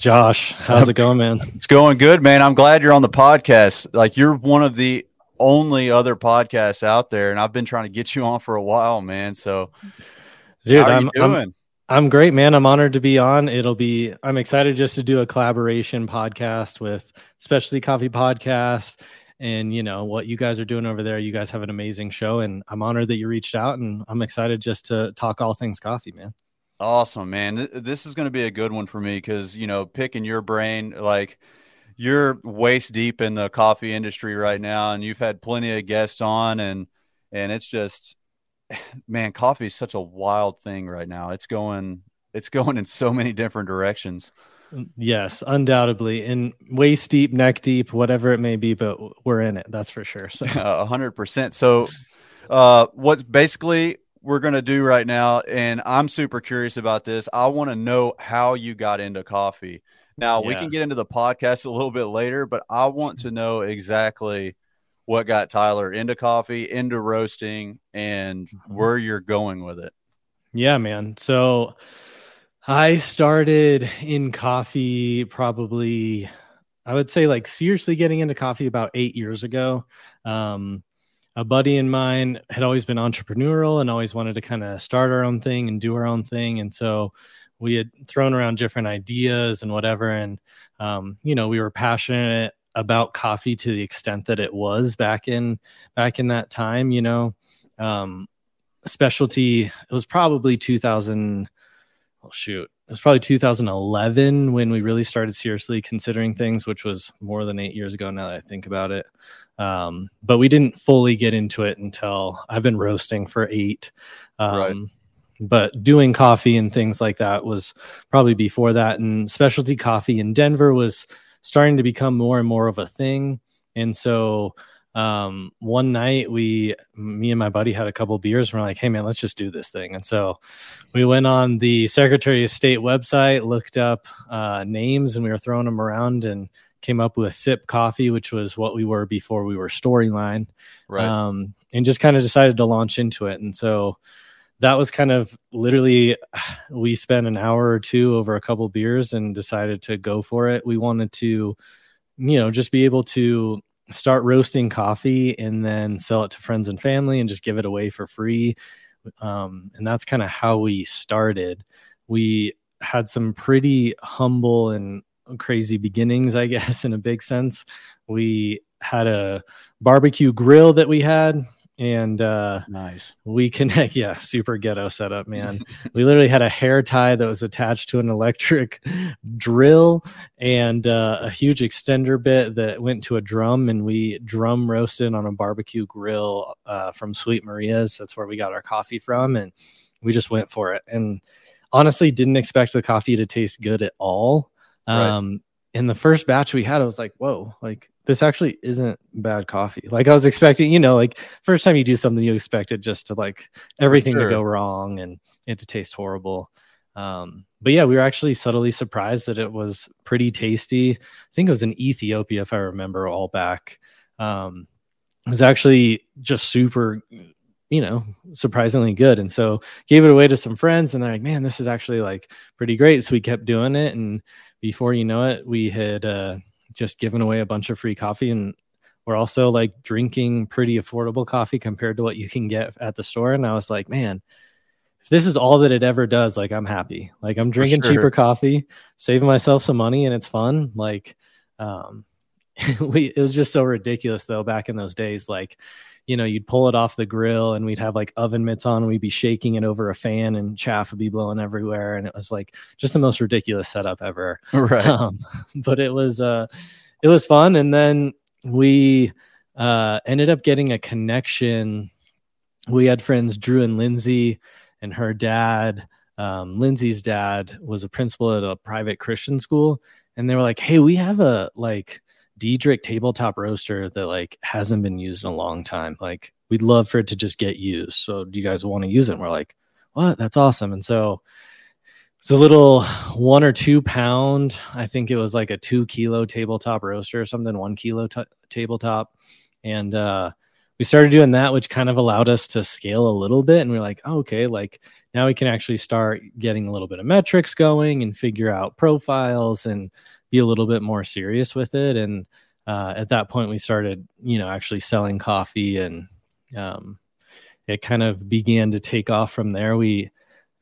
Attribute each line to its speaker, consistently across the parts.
Speaker 1: Josh, how's it going, man?
Speaker 2: It's going good, man. I'm glad you're on the podcast. Like you're one of the only other podcasts out there, and I've been trying to get you on for a while, man. So,
Speaker 1: dude, I'm, I'm, I'm great, man. I'm honored to be on. It'll be. I'm excited just to do a collaboration podcast with Specialty Coffee Podcast, and you know what you guys are doing over there. You guys have an amazing show, and I'm honored that you reached out, and I'm excited just to talk all things coffee, man.
Speaker 2: Awesome, man. This is going to be a good one for me because, you know, picking your brain, like you're waist deep in the coffee industry right now and you've had plenty of guests on and, and it's just, man, coffee is such a wild thing right now. It's going, it's going in so many different directions.
Speaker 1: Mm, yes, undoubtedly, in waist deep, neck deep, whatever it may be, but we're in it. That's for sure. So,
Speaker 2: a hundred percent. So, uh, what's basically we're going to do right now, and I'm super curious about this. I want to know how you got into coffee. Now, yeah. we can get into the podcast a little bit later, but I want to know exactly what got Tyler into coffee, into roasting, and mm-hmm. where you're going with it.
Speaker 1: Yeah, man. So I started in coffee probably, I would say, like seriously getting into coffee about eight years ago. Um, a buddy in mine had always been entrepreneurial and always wanted to kind of start our own thing and do our own thing. And so we had thrown around different ideas and whatever. And, um, you know, we were passionate about coffee to the extent that it was back in, back in that time, you know, um, specialty, it was probably 2000, oh shoot, it was probably 2011 when we really started seriously considering things, which was more than eight years ago now that I think about it. Um, but we didn't fully get into it until I've been roasting for eight. Um, right. But doing coffee and things like that was probably before that. And specialty coffee in Denver was starting to become more and more of a thing. And so um, one night we me and my buddy had a couple beers and we're like hey man let's just do this thing. And so we went on the secretary of state website looked up uh, names and we were throwing them around and came up with sip coffee which was what we were before we were storyline right. um, and just kind of decided to launch into it. And so that was kind of literally we spent an hour or two over a couple beers and decided to go for it. We wanted to you know just be able to start roasting coffee and then sell it to friends and family and just give it away for free. Um, and that's kind of how we started. We had some pretty humble and crazy beginnings, I guess, in a big sense. We had a barbecue grill that we had and uh
Speaker 2: nice.
Speaker 1: we connect yeah super ghetto setup man. We literally had a hair tie that was attached to an electric drill and uh, a huge extender bit that went to a drum and we drum roasted on a barbecue grill uh, from sweet maria's. That's where we got our coffee from and we just went for it. And honestly didn't expect the coffee to taste good at all. Um right. in the first batch we had i was like whoa like this actually isn't bad coffee. Like I was expecting, you know, like first time you do something, you expect it just to like everything sure. to go wrong and it to taste horrible. Um, but yeah, we were actually subtly surprised that it was pretty tasty. I think it was in Ethiopia, if I remember all back. Um, it was actually just super, you know, surprisingly good. And so gave it away to some friends and they're like, man, this is actually like pretty great. So we kept doing it. And before you know it, we had, uh, just giving away a bunch of free coffee and we're also like drinking pretty affordable coffee compared to what you can get at the store. And i was like man if this is all that it ever does like i'm happy. Like i'm drinking sure. cheaper coffee saving myself some money and it's fun. Like um we it was just so ridiculous though back in those days like you know, you'd pull it off the grill and we'd have like oven mitts on. And We'd be shaking it over a fan and chaff would be blowing everywhere. And it was like just the most ridiculous setup ever.
Speaker 2: Right. Um,
Speaker 1: but it was, uh, it was fun. And then we, uh, ended up getting a connection. We had friends, Drew and Lindsay and her dad. Um, Lindsay's dad was a principal at a private Christian school. And they were like, Hey, we have a like, Diedrich tabletop roaster that like hasn't been used in a long time. Like we'd love for it to just get used. So do you guys want to use it? And we're like, what? That's awesome. And so it's a little one or two pound. I think it was like a two kilo tabletop roaster or something, one kilo t- tabletop. And uh, we started doing that, which kind of allowed us to scale a little bit. And we are like, oh, okay, like now we can actually start getting a little bit of metrics going and figure out profiles and be a little bit more serious with it. And uh, at that point, we started, you know, actually selling coffee and um, it kind of began to take off from there. We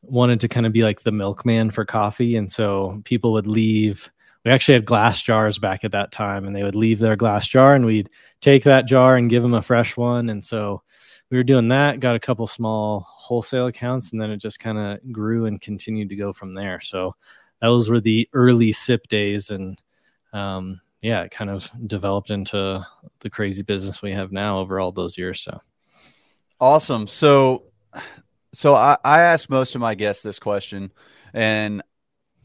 Speaker 1: wanted to kind of be like the milkman for coffee. And so people would leave. We actually had glass jars back at that time, and they would leave their glass jar, and we'd take that jar and give them a fresh one. And so we were doing that, got a couple small wholesale accounts, and then it just kind of grew and continued to go from there. So those were the early sip days. And um, yeah, it kind of developed into the crazy business we have now over all those years. So
Speaker 2: awesome. So so I, I ask most of my guests this question, and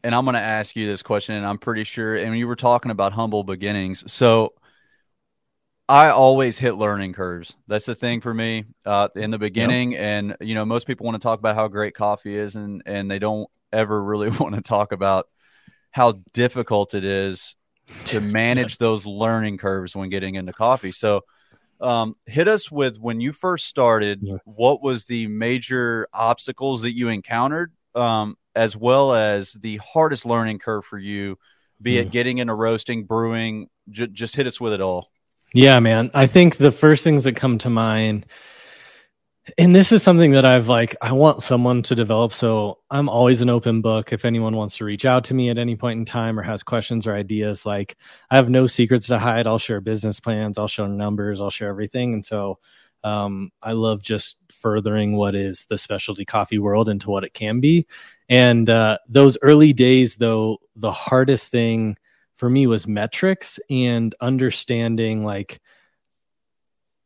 Speaker 2: and I'm going to ask you this question, and I'm pretty sure. And you were talking about humble beginnings, so I always hit learning curves. That's the thing for me uh, in the beginning, yep. and you know, most people want to talk about how great coffee is, and and they don't ever really want to talk about how difficult it is to manage those learning curves when getting into coffee. So um, hit us with when you first started. Yeah. What was the major obstacles that you encountered, um, as well as the hardest learning curve for you, be it getting into roasting, brewing? J- just hit us with it all.
Speaker 1: Yeah, man. I think the first things that come to mind and this is something that I've like I want someone to develop so I'm always an open book. If anyone wants to reach out to me at any point in time or has questions or ideas like I have no secrets to hide. I'll share business plans I'll show numbers I'll share everything. And so um, I love just furthering what is the specialty coffee world into what it can be. And uh, those early days though the hardest thing for me was metrics and understanding like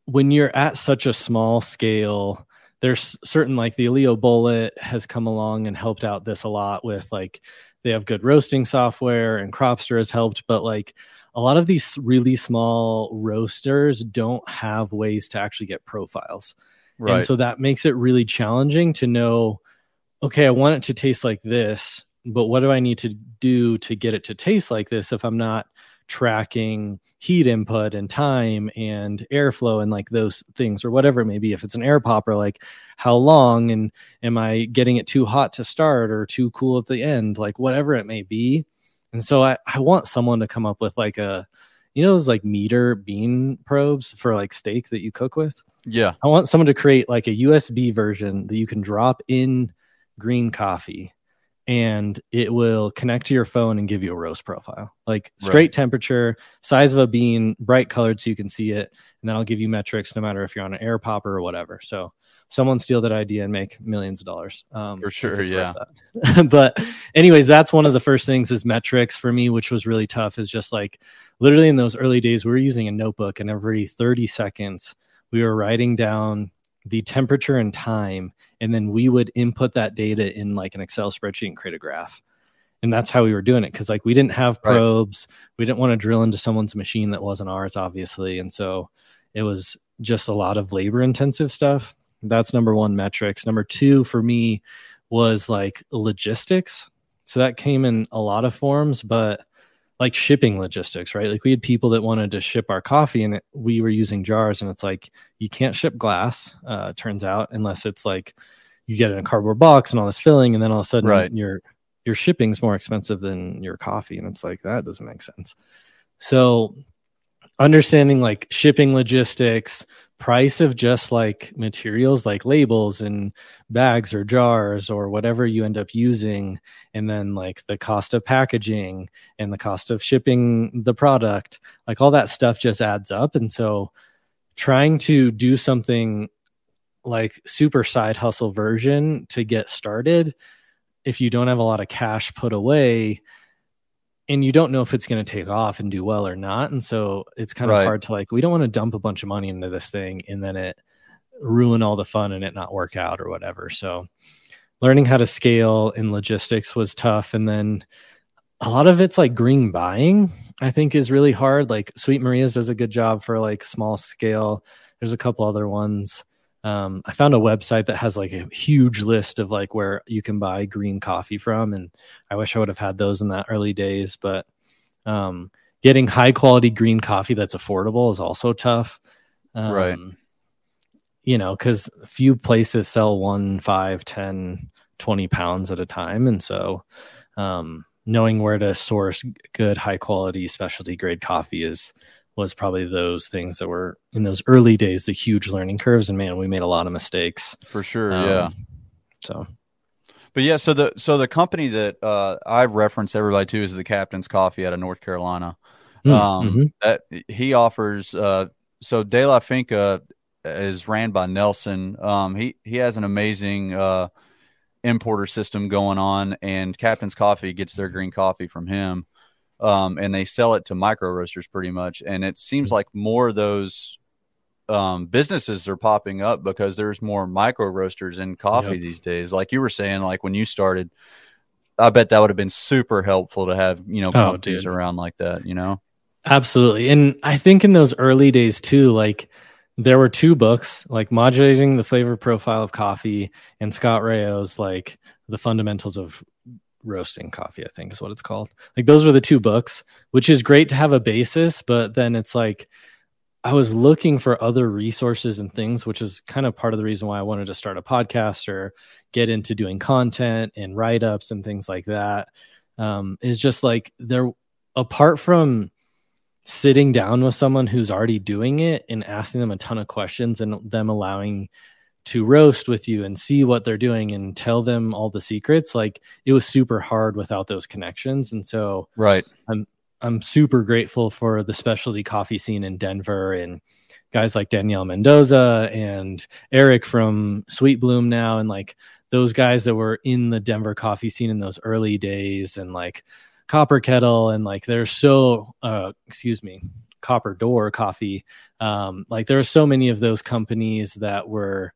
Speaker 1: when you're at such a small scale, there's certain like the Aillio Bullet has come along and helped out this a lot with like they have good roasting software and Cropster has helped, but like a lot of these really small roasters don't have ways to actually get profiles. Right. And so that makes it really challenging to know okay, I want it to taste like this, but what do I need to do to get it to taste like this if I'm not tracking heat input and time and airflow and like those things or whatever it may be. If it's an air popper like how long and am i getting it too hot to start or too cool at the end? Like whatever it may be. And so i, I want someone to come up with like a you know those like meter bean probes for like steak that you cook with?
Speaker 2: Yeah.
Speaker 1: I want someone to create like a usb version that you can drop in green coffee and it will connect to your phone and give you a roast profile. Like straight right. temperature size of a bean bright colored so you can see it and then i'll give you metrics no matter if you're on an air popper or whatever. So someone steal that idea and make millions of dollars
Speaker 2: um, for sure yeah.
Speaker 1: but anyways that's one of the first things is metrics for me which was really tough is just like literally in those early days we were using a notebook and every 30 seconds we were writing down the temperature and time and then we would input that data in like an excel spreadsheet and create a graph. And that's how we were doing it because like we didn't have probes. Right. we didn't want to drill into someone's machine that wasn't ours obviously. And so it was just a lot of labor intensive stuff. That's number one metrics. Number two for me was like logistics. So that came in a lot of forms but like shipping logistics, right? Like we had people that wanted to ship our coffee and it, we were using jars and it's like you can't ship glass, uh, turns out, unless it's like you get in a cardboard box and all this filling, and then all of a sudden right. your your shipping's more expensive than your coffee. And it's like that doesn't make sense. So understanding like shipping logistics, price of just like materials like labels and bags or jars or whatever you end up using and then like the cost of packaging and the cost of shipping the product like all that stuff just adds up. And so trying to do something like super side hustle version to get started if you don't have a lot of cash put away and you don't know if it's going to take off and do well or not and so it's kind of hard to like we don't want to dump a bunch of money into this thing and then it ruin all the fun and it not work out or whatever. So learning how to scale in logistics was tough and then a lot of it's like green buying i think is really hard. Like sweet maria's does a good job for like small scale. There's a couple other ones um, I found a website that has like a huge list of like where you can buy green coffee from, and I wish I would have had those in that early days. But um, getting high quality green coffee that's affordable is also tough. Um,
Speaker 2: right.
Speaker 1: you know, because few places sell one, five, 10, 20 pounds at a time. And so, um, knowing where to source good, high quality, specialty grade coffee is was probably those things that were in those early days, the huge learning curves. And man, we made a lot of mistakes
Speaker 2: for sure. Um, yeah.
Speaker 1: So,
Speaker 2: but yeah, so the so the company that uh, I reference everybody to is the Captain's Coffee out of North Carolina. Mm, um, mm-hmm. that he offers. Uh, so De La Finca is ran by Nelson. Um, he he has an amazing uh, importer system going on, and Captain's Coffee gets their green coffee from him um, and they sell it to micro roasters pretty much. And it seems like more of those um, businesses are popping up because there's more micro roasters in coffee yep. these days. Like you were saying, like when you started, I bet that would have been super helpful to have you know oh, companies oh, around like that. You know,
Speaker 1: absolutely. And I think in those early days too, like there were two books like modulating the flavor profile of coffee and Scott Rao's like the fundamentals of roasting coffee i think is what it's called. Like those were the two books which is great to have a basis but then it's like i was looking for other resources and things which is kind of part of the reason why i wanted to start a podcast or get into doing content and write-ups and things like that. Um, is just like there apart from sitting down with someone who's already doing it and asking them a ton of questions and them allowing to roast with you and see what they're doing and tell them all the secrets like it was super hard without those connections. And so
Speaker 2: right.
Speaker 1: I'm i'm super grateful for the specialty coffee scene in denver and guys like danielle mendoza and eric from sweet bloom now and like those guys that were in the denver coffee scene in those early days and like copper kettle and like they're so uh excuse me copper door coffee. Um like there are so many of those companies that were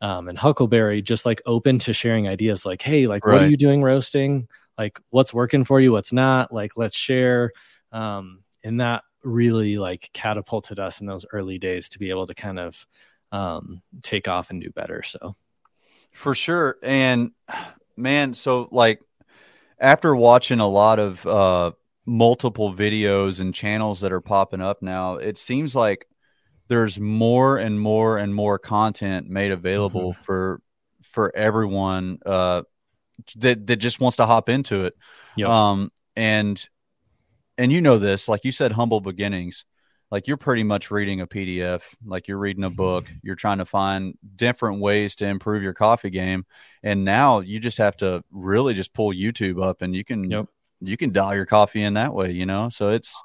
Speaker 1: um, and Huckleberry just like open to sharing ideas like, hey, like, right. what are you doing roasting? Like, what's working for you? What's not? Like, let's share. Um, and that really like catapulted us in those early days to be able to kind of um, take off and do better. So,
Speaker 2: for sure. And man, so like after watching a lot of uh, multiple videos and channels that are popping up now, it seems like there's more and more and more content made available mm-hmm. for for everyone uh, that that just wants to hop into it. Yep. Um, and and you know this, like you said, humble beginnings. Like you're pretty much reading a PDF, like you're reading a book. You're trying to find different ways to improve your coffee game, and now you just have to really just pull YouTube up, and you can yep. you can dial your coffee in that way. You know, so it's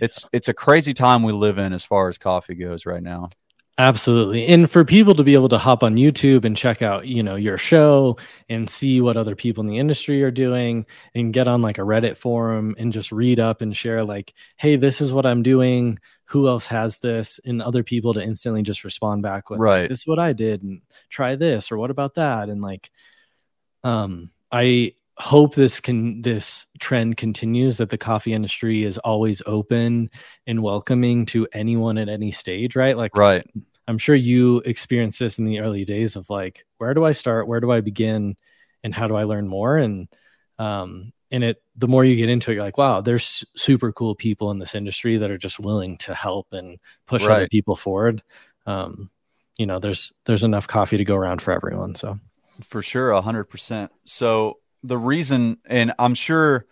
Speaker 2: it's it's a crazy time we live in as far as coffee goes right now.
Speaker 1: Absolutely. And for people to be able to hop on YouTube and check out, you know, your show and see what other people in the industry are doing and get on like a Reddit forum and just read up and share like, "Hey, this is what I'm doing. Who else has this?" and other people to instantly just respond back with,
Speaker 2: "Right.
Speaker 1: This is what I did and try this or what about that?" and like um I hope this can this trend continues that the coffee industry is always open and welcoming to anyone at any stage right? Like
Speaker 2: right.
Speaker 1: I'm sure you experienced this in the early days of like where do i start? Where do i begin? And how do i learn more? And um and it the more you get into it you're like wow there's super cool people in this industry that are just willing to help and push right. other people forward. Um you know there's there's enough coffee to go around for everyone so.
Speaker 2: For sure a 100% so the reason, and I'm sure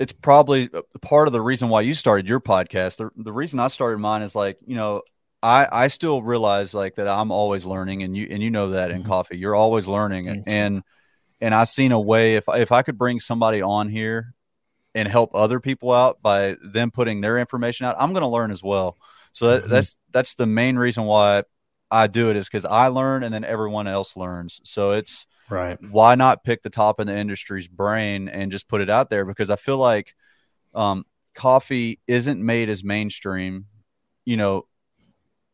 Speaker 2: it's probably part of the reason why you started your podcast. The, the reason I started mine is like, you know, I, I still realize like that I'm always learning and you, and you know that in mm-hmm. coffee, you're always learning. And, and, and I seen a way if, if I could bring somebody on here and help other people out by them putting their information out, I'm going to learn as well. So that, mm-hmm. that's, that's the main reason why I do it is because I learn and then everyone else learns. So it's,
Speaker 1: Right.
Speaker 2: Why not pick the top in the industry's brain and just put it out there? Because I feel like um, coffee isn't made as mainstream. You know,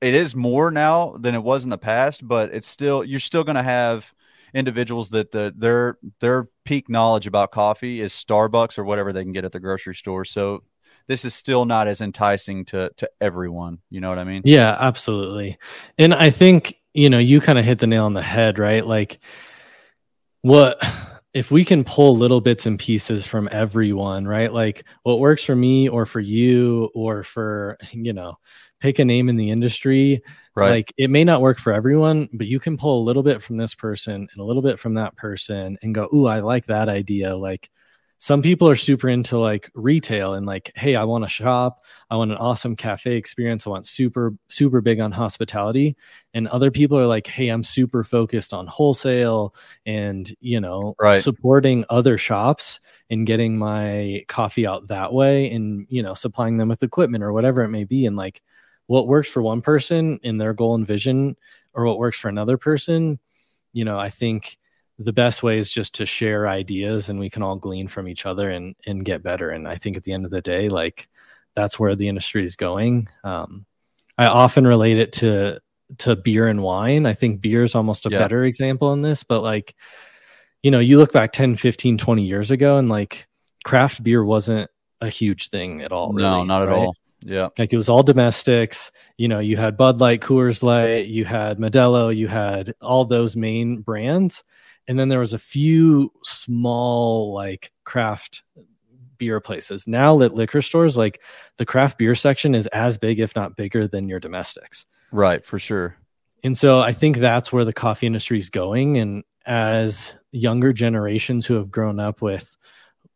Speaker 2: it is more now than it was in the past, but it's still you're still going to have individuals that the their their peak knowledge about coffee is Starbucks or whatever they can get at the grocery store. So this is still not as enticing to to everyone. You know what I mean?
Speaker 1: Yeah, absolutely. And I think you know you kind of hit the nail on the head, right? Like what if we can pull little bits and pieces from everyone, right? Like what works for me or for you or for, you know, pick a name in the industry. Right. Like it may not work for everyone, but you can pull a little bit from this person and a little bit from that person and go, Ooh, I like that idea. Like some people are super into like retail and like hey i want a shop. I want an awesome cafe experience. I want super super big on hospitality. And other people are like hey i'm super focused on wholesale and you know right. supporting other shops and getting my coffee out that way and you know supplying them with equipment or whatever it may be. And like what works for one person in their goal and vision or what works for another person you know i think the best way is just to share ideas and we can all glean from each other and and get better and i think at the end of the day like that's where the industry is going um, i often relate it to to beer and wine i think beer is almost a yeah. better example in this but like you know you look back 10 15 20 years ago and like craft beer wasn't a huge thing at all
Speaker 2: really, no not right? at all yeah.
Speaker 1: Like it was all domestics. You know, you had Bud Light, Coors Light, you had Modelo, you had all those main brands and then there was a few small like craft beer places. Now at liquor stores, like the craft beer section is as big, if not bigger, than your domestics.
Speaker 2: Right, for sure.
Speaker 1: And so I think that's where the coffee industry is going. And as younger generations who have grown up with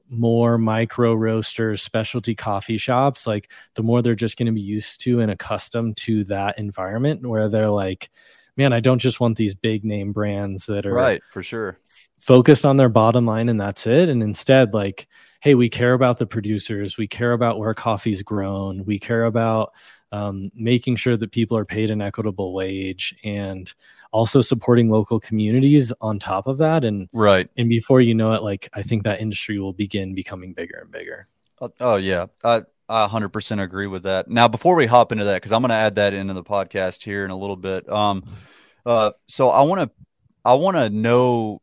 Speaker 1: more micro roasters, specialty coffee shops, like the more they're just going to be used to and accustomed to that environment where they're like, man, I don't just want these big name brands that are
Speaker 2: right for sure.
Speaker 1: focused on their bottom line and that's it. And instead, like, hey, we care about the producers, we care about where coffee's grown, we care about um, making sure that people are paid an equitable wage and also supporting local communities on top of that. And
Speaker 2: right.
Speaker 1: and before you know it like i think that industry will begin becoming bigger and bigger.
Speaker 2: Oh, oh yeah. I, I 100% agree with that. Now, before we hop into that, because I'm going to add that into the podcast here in a little bit. Um, uh, so I want to, I want to know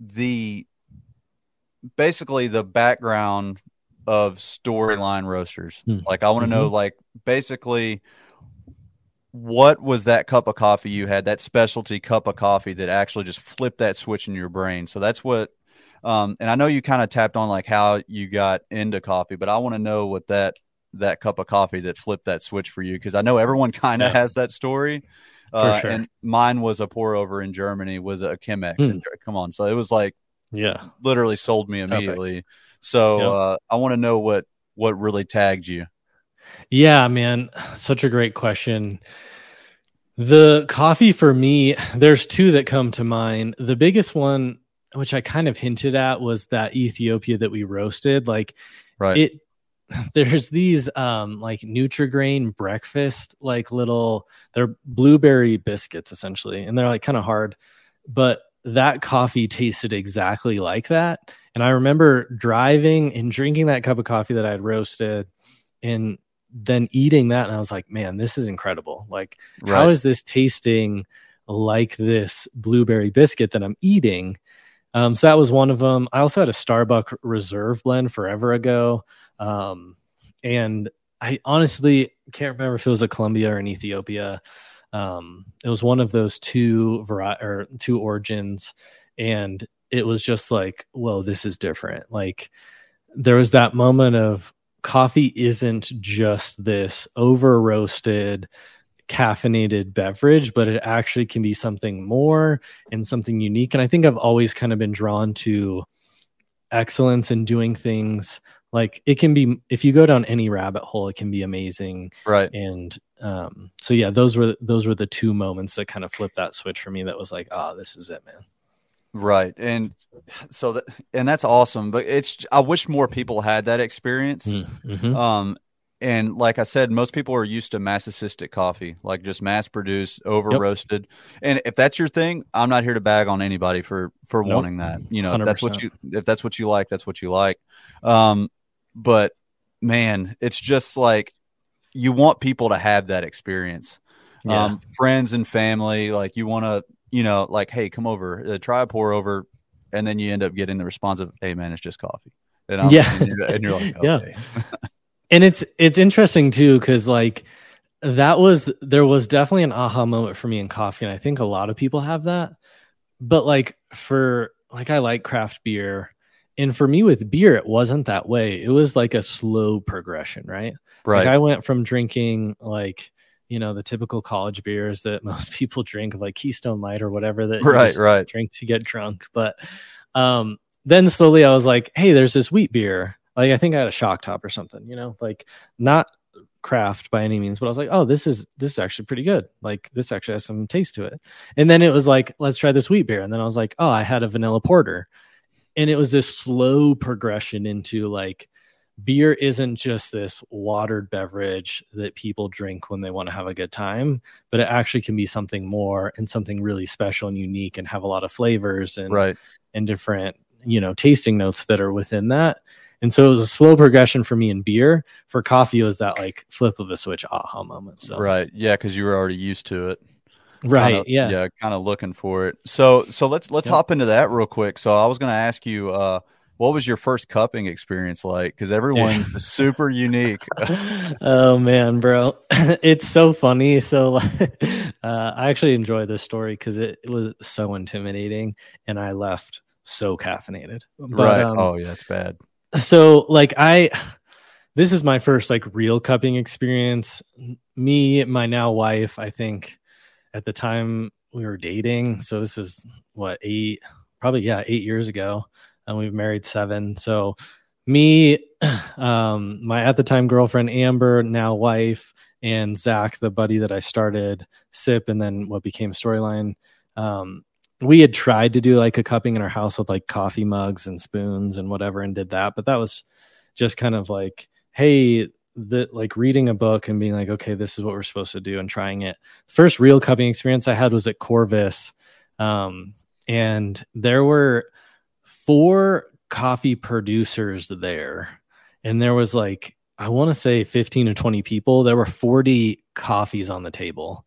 Speaker 2: the basically the background of storyline roasters. Hmm. Like, I want to mm-hmm. know, like, basically, what was that cup of coffee you had, that specialty cup of coffee that actually just flipped that switch in your brain? So that's what um, and I know you kind of tapped on like how you got into coffee, but I want to know what that that cup of coffee that flipped that switch for you because I know everyone kind of yeah. has that story. Uh, sure. And mine was a pour over in Germany with a Chemex. Mm. And, come on, so it was like
Speaker 1: yeah,
Speaker 2: literally sold me immediately. Perfect. So yep. uh, I want to know what what really tagged you.
Speaker 1: Yeah, man, such a great question. The coffee for me, there's two that come to mind. The biggest one which I kind of hinted at was that Ethiopia that we roasted. Like right. it there's these um like Nutrigrain breakfast, like little they're blueberry biscuits essentially, and they're like kind of hard, but that coffee tasted exactly like that. And I remember driving and drinking that cup of coffee that I had roasted and then eating that and I was like, man, this is incredible. Like, right. how is this tasting like this blueberry biscuit that I'm eating? Um, so that was one of them. I also had a Starbucks Reserve blend forever ago, um, and I honestly can't remember if it was a Colombia or an Ethiopia. Um, it was one of those two vari- or two origins, and it was just like, whoa, this is different. Like there was that moment of coffee isn't just this over roasted caffeinated beverage, but it actually can be something more and something unique. And I think I've always kind of been drawn to excellence in doing things. Like it can be if you go down any rabbit hole it can be amazing.
Speaker 2: Right.
Speaker 1: And um so yeah those were those were the two moments that kind of flipped that switch for me that was like oh this is it man.
Speaker 2: Right. And so that and that's awesome but it's i wish more people had that experience. Mm, mm-hmm. um and like I said, most people are used to massicistic coffee, like just mass produced, over roasted. Yep. And if that's your thing, I'm not here to bag on anybody for for nope. wanting that. You know, if that's what you if that's what you like, that's what you like. Um, but man, it's just like you want people to have that experience. Yeah. Um, friends and family, like you want to, you know, like, hey, come over, uh, try a pour over, and then you end up getting the response of, hey, man, it's just coffee.
Speaker 1: And I'm, yeah, and you're, and you're like, okay. yeah. and it's it's interesting too because like that was there was definitely an aha moment for me in coffee and i think a lot of people have that but like for like I like craft beer. And for me with beer, it wasn't that way. It was like a slow progression, right?
Speaker 2: Right.
Speaker 1: Like I went from drinking like, you know, the typical college beers that most people drink, like Keystone Light or whatever that
Speaker 2: right, right.
Speaker 1: drink to get drunk. But um then slowly I was like, hey, there's this wheat beer. Like I think I had a shock top or something, you know, like not craft by any means, but I was like, oh, this is this is actually pretty good. Like this actually has some taste to it. And then it was like, let's try this wheat beer. And then I was like, oh, I had a vanilla porter. And it was this slow progression into like beer isn't just this watered beverage that people drink when they want to have a good time, but it actually can be something more and something really special and unique and have a lot of flavors and
Speaker 2: right.
Speaker 1: and different, you know, tasting notes that are within that. And so it was a slow progression for me in beer. For coffee, it was that like flip of a switch aha moment. So
Speaker 2: right, yeah, because you were already used to it.
Speaker 1: Right.
Speaker 2: Kinda,
Speaker 1: yeah.
Speaker 2: Yeah. Kind of looking for it. So so let's let's yep. hop into that real quick. So I was going to ask you, uh, what was your first cupping experience like? Because everyone's super unique.
Speaker 1: oh man, bro, it's so funny. So uh, I actually enjoy this story because it, it, was so intimidating, and I left so caffeinated.
Speaker 2: But, right. Um, oh yeah, it's bad
Speaker 1: so like I this is my first like real cupping experience. Me, my now wife, I think at the time we were dating. So this is what eight, probably yeah, eight years ago, and we've married seven. So me, um, my at the time girlfriend Amber, now wife, and Zach, the buddy that I started Sip, and then what became Storyline. Um, we had tried to do like a cupping in our house with like coffee mugs and spoons and whatever and did that but that was just kind of like hey like reading a book and being like okay this is what we're supposed to do and trying it. First real cupping experience i had was at corvus um, and there were four coffee producers there and there was like i want to say 15 to 20 people. There were 40 coffees on the table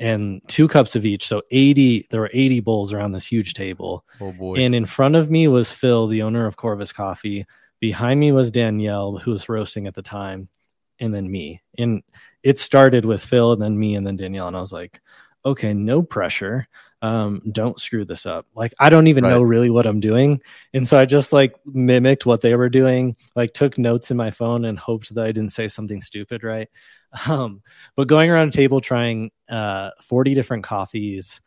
Speaker 1: and two cups of each. So 80, there were 80 bowls around this huge table.
Speaker 2: Oh boy.
Speaker 1: And in front of me was Phil, the owner of Corvus Coffee. Behind me was Danielle, who was roasting at the time, and then me. And it started with Phil and then me and then Danielle. And I was like, okay, no pressure. Um, don't screw this up. Like I don't even right. know really what I'm doing. And so I just like mimicked what they were doing, like took notes in my phone and hoped that I didn't say something stupid, right? Um, but going around a table trying uh, 40 different coffees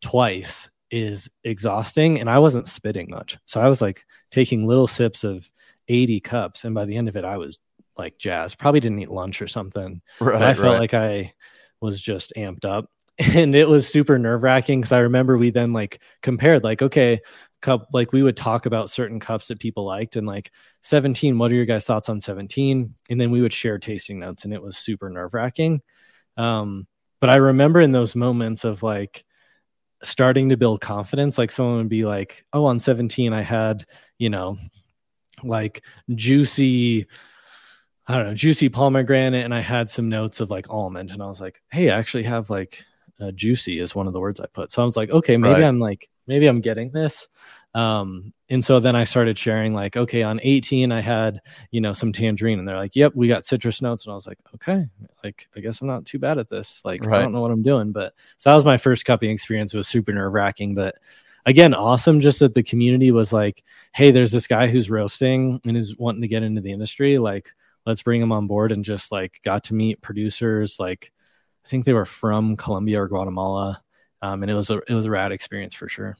Speaker 1: twice is exhausting. And I wasn't spitting much. So I was like taking little sips of 80 cups. And by the end of it, I was like jazzed. Probably didn't eat lunch or something.
Speaker 2: Right.
Speaker 1: I felt right. like I was just amped up. And it was super nerve wracking because I remember we then like compared, like, okay, cup like we would talk about certain cups that people liked and like 17 what are your guys thoughts on 17 and then we would share tasting notes and it was super nerve-wracking. Um but i remember in those moments of like starting to build confidence like someone would be like oh on 17 i had you know like juicy i don't know juicy pomegranate and i had some notes of like almond. And i was like hey i actually have like uh, juicy is one of the words i put. So i was like okay maybe right. i'm like maybe I'm getting this. Um, and so then I started sharing like, okay, on 18, I had, you know, some tangerine and they're like, yep, we got citrus notes. And I was like, okay, like, I guess I'm not too bad at this. Like, right. I don't know what I'm doing, but so that was my first cupping experience. It was super nerve wracking, but again, awesome. Just that the community was like, Hey, there's this guy who's roasting and is wanting to get into the industry. Like, let's bring him on board and just like got to meet producers. Like, I think they were from Colombia or Guatemala um, and it was a it was a rad experience for sure.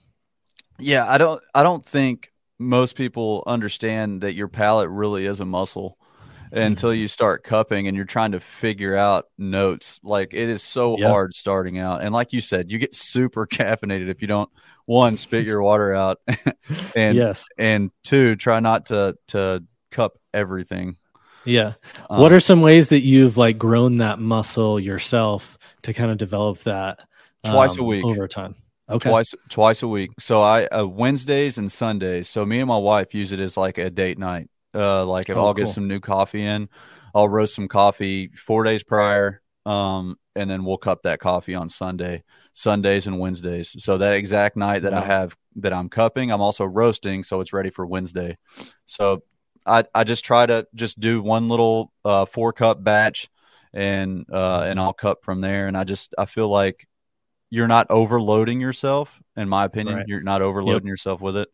Speaker 2: Yeah, I don't I don't think most people understand that your palate really is a muscle mm-hmm. until you start cupping and you're trying to figure out notes. Like it is so hard starting out. And like you said, you get super caffeinated if you don't one spit your water out and
Speaker 1: yes.
Speaker 2: and two try not to to cup everything.
Speaker 1: Yeah. Um, what are some ways that you've like grown that muscle yourself to kind of develop that
Speaker 2: twice um, a week
Speaker 1: over time. Okay.
Speaker 2: Twice twice a week. So I uh, Wednesdays and Sundays. So me and my wife use it as like a date night. Uh, like if oh, I'll cool. get some new coffee in, I'll roast some coffee four days prior. Um, and then we'll cup that coffee on Sunday, Sundays and Wednesdays. So that exact night that wow. I have that I'm cupping, I'm also roasting, so it's ready for Wednesday. So I I just try to just do one little uh, four cup batch, and uh, and I'll cup from there. And I just I feel like you're not overloading yourself. In my opinion, right. you're not overloading yep. yourself with it.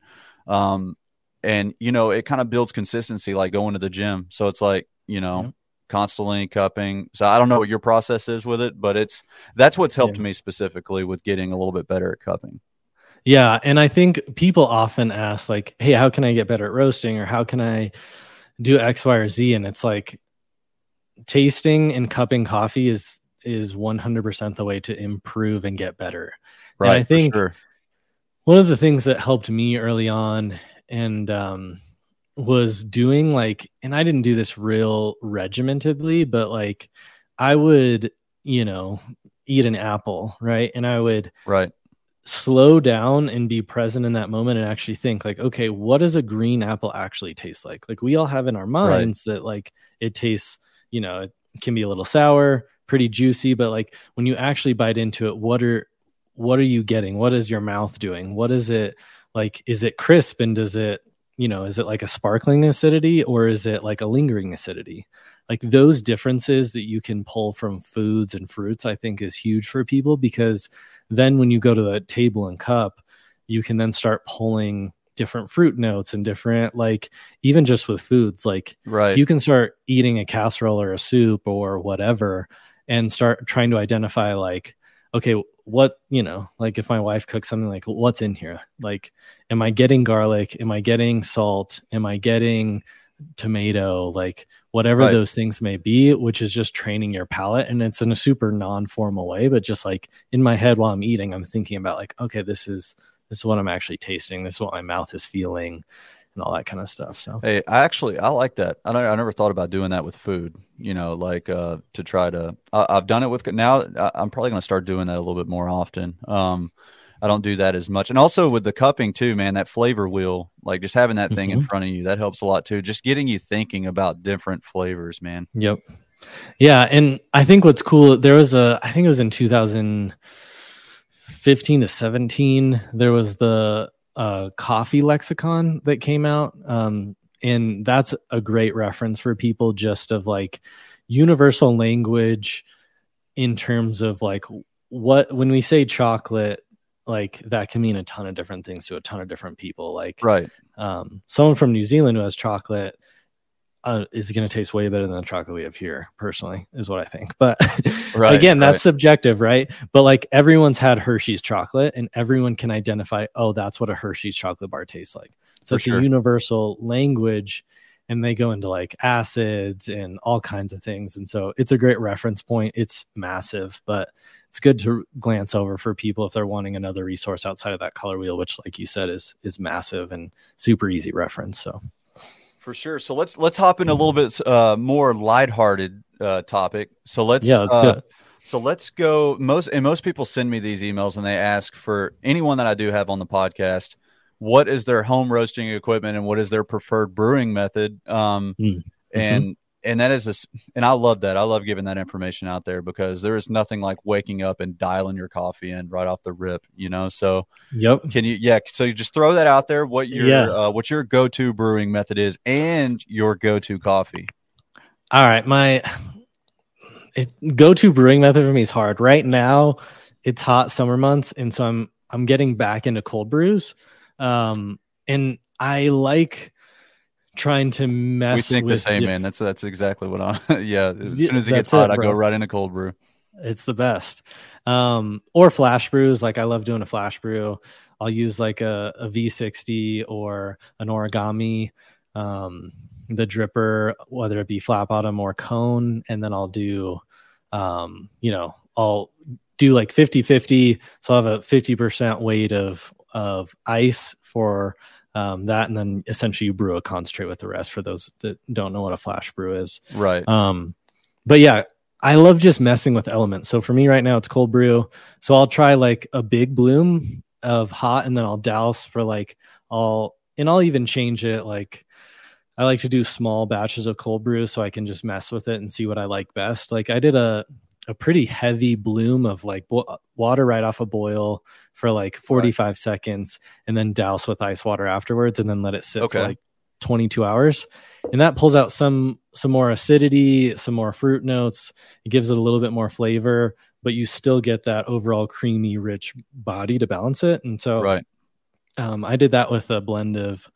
Speaker 2: Um, and you know, it kind of builds consistency, like going to the gym. So it's like you know, mm-hmm. constantly cupping. So I don't know what your process is with it, but it's that's what's helped yeah. me specifically with getting a little bit better at cupping.
Speaker 1: Yeah, and I think people often ask like, "Hey, how can I get better at roasting?" or "How can I do X, Y, or Z?" And it's like tasting and cupping coffee is is 100% the way to improve and get better. Right. And I think sure. one of the things that helped me early on and um, was doing like, and I didn't do this real regimentedly, but like I would, you know, eat an apple, right? And I would,
Speaker 2: right
Speaker 1: slow down and be present in that moment and actually think like okay what does a green apple actually taste like like we all have in our minds right. that like it tastes you know it can be a little sour pretty juicy but like when you actually bite into it what are what are you getting? What is your mouth doing? What is it like is it crisp and does it you know is it like a sparkling acidity or is it like a lingering acidity? Like those differences that you can pull from foods and fruits i think is huge for people because then when you go to the table and cup, you can then start pulling different fruit notes and different like even just with foods like
Speaker 2: right.
Speaker 1: you can start eating a casserole or a soup or whatever and start trying to identify like okay what you know like if my wife cooks something like what's in here like am i getting garlic am i getting salt am i getting tomato like whatever right. those things may be, which is just training your palate. And it's in a super non formal way, but just like in my head while I'm eating, I'm thinking about like, okay, this is this is what I'm actually tasting. This is what my mouth is feeling and all that kind of stuff. So
Speaker 2: hey, I actually I like that. I don't I never thought about doing that with food. You know, like uh to try to I, have done it with now. I'm probably going to start doing that a little bit more often. Um, I don't do that as much. And also with the cupping too, man, that flavor wheel, like just having that thing mm-hmm. in front of you, that helps a lot too. Just getting you thinking about different flavors, man.
Speaker 1: Yep. Yeah. And I think what's cool, there was a, I think it was in 2015 to 17, there was the uh, coffee lexicon that came out. Um, and that's a great reference for people just of like universal language in terms of like what when we say chocolate like that can mean a ton of different things to a ton of different people like
Speaker 2: right
Speaker 1: um, someone from new zealand who has chocolate uh, is going to taste way better than the chocolate we have here personally is what i think but right, again that's right. subjective right but like everyone's had hershey's chocolate and everyone can identify oh that's what a hershey's chocolate bar tastes like so For it's sure. a universal language and they go into like acids and all kinds of things and so it's a great reference point it's massive but it's good to glance over for people if they're wanting another resource outside of that color wheel, which, like you said, is is massive and super easy reference. So,
Speaker 2: for sure. So let's let's hop in a little bit uh, more lighthearted uh, topic. So let's
Speaker 1: yeah, let's uh.
Speaker 2: So let's go. Most and most people send me these emails and they ask for anyone that I do have on the podcast, what is their home roasting equipment and what is their preferred brewing method. Um, mm-hmm. And and that is a, and I love that. I love giving that information out there because there is nothing like waking up and dialing your coffee in right off the rip, you know. So,
Speaker 1: yep.
Speaker 2: Can you, yeah? So you just throw that out there. What your, yeah. uh, what your go to brewing method is, and your go to coffee.
Speaker 1: All right, my go to brewing method for me is hard right now. It's hot summer months, and so I'm I'm getting back into cold brews, um, and I like trying to mess.
Speaker 2: We think the same, di- man. That's that's exactly what I'm. yeah, as soon as it gets hot, it, I go right into cold brew.
Speaker 1: It's the best. Um, or flash brews. Like I love doing a flash brew. I'll use like a, a V60 or an origami, um, the dripper, whether it be flat bottom or cone, and then I'll do, um, you know, I'll do like 50 50. So I'll have a 50% weight of of ice for um, that, and then essentially you brew a concentrate with the rest. For those that don't know what a flash brew is,
Speaker 2: right?
Speaker 1: Um, but yeah, I love just messing with elements. So for me right now, it's cold brew. So I'll try like a big bloom of hot, and then I'll douse for like I'll and I'll even change it like. I like to do small batches of cold brew so I can just mess with it and see what I like best. Like I did a a pretty heavy bloom of like bo- water right off a boil for like 45 right. seconds and then douse with ice water afterwards and then let it sit okay. for like 22 hours and that pulls out some some more acidity some more fruit notes it gives it a little bit more flavor but you still get that overall creamy, rich body to balance it. And so,
Speaker 2: right.
Speaker 1: Um, I did that with a blend of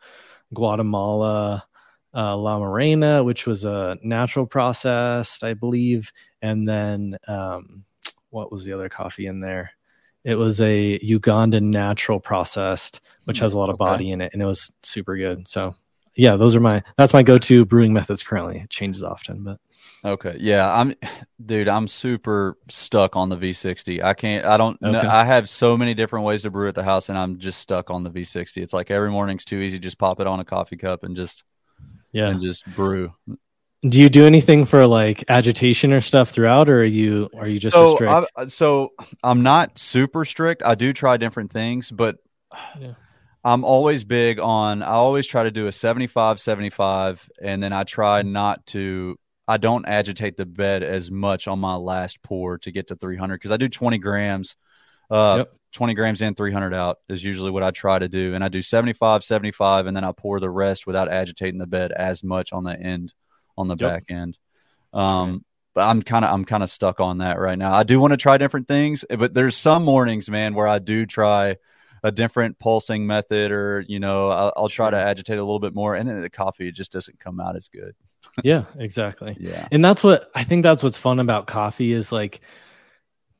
Speaker 1: Guatemala, uh, La Morena, which was a natural processed, I believe, and then um, what was the other coffee in there? It was a Ugandan natural processed, which has a lot of okay. body in it, and it was super good. So, yeah, those are my that's my go-to brewing methods currently. It changes often, but
Speaker 2: okay, yeah, I'm, dude, I'm super stuck on the V60. I can't, I don't, okay. I have so many different ways to brew at the house, and I'm just stuck on the V60. It's like every morning's too easy. Just pop it on a coffee cup and just
Speaker 1: yeah,
Speaker 2: and just brew.
Speaker 1: Do you do anything for like agitation or stuff throughout, or are you are you just
Speaker 2: so strict? I, so I'm not super strict. I do try different things, but yeah. I'm always big on. I always try to do a 75, 75, and then I try not to. I don't agitate the bed as much on my last pour to get to 300 because I do 20 grams. Uh, yep. 20 grams in, 300 out is usually what I try to do. And I do 75, 75, and then I pour the rest without agitating the bed as much on the end, on the yep. back end. Um, but I'm kind of I'm kind of stuck on that right now. I do want to try different things, but there's some mornings, man, where I do try a different pulsing method, or you know, I'll, I'll try to agitate a little bit more, and then the coffee just doesn't come out as good.
Speaker 1: yeah, exactly.
Speaker 2: Yeah,
Speaker 1: and that's what I think. That's what's fun about coffee is like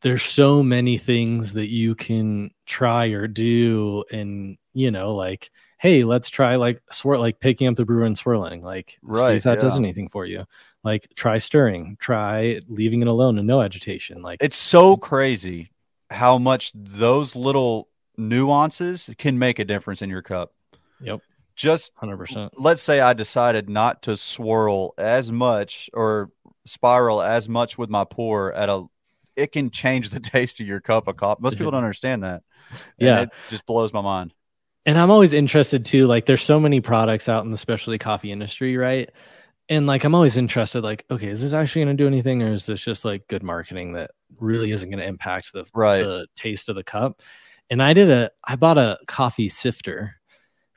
Speaker 1: there's so many things that you can try or do and you know like hey let's try like swirl like picking up the brew and swirling like right see if that yeah. does anything for you. Like try stirring try leaving it alone and no agitation like
Speaker 2: it's so crazy how much those little nuances can make a difference in your cup.
Speaker 1: Yep.
Speaker 2: Just
Speaker 1: 100%
Speaker 2: let's say i decided not to swirl as much or spiral as much with my pour at a it can change the taste of your cup of coffee. Most people don't understand that.
Speaker 1: Yeah,
Speaker 2: it just blows my mind.
Speaker 1: And I'm always interested too. Like, there's so many products out in the specialty coffee industry, right? And like, I'm always interested. Like, okay, is this actually going to do anything, or is this just like good marketing that really isn't going to impact the
Speaker 2: right.
Speaker 1: the taste of the cup? And I did a, I bought a coffee sifter,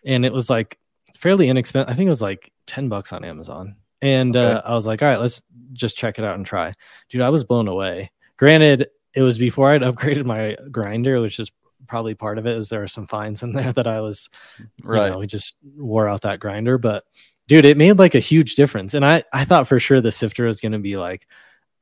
Speaker 1: and it was like fairly inexpensive. I think it was like ten bucks on Amazon. And okay. uh, I was like, all right, let's just check it out and try. Dude, I was blown away Granted, it was before I'd upgraded my grinder, which is probably part of it. Is there are some fines in there that I was, right? You know, we just wore out that grinder, but dude, it made like a huge difference. And I I thought for sure the sifter was going to be like,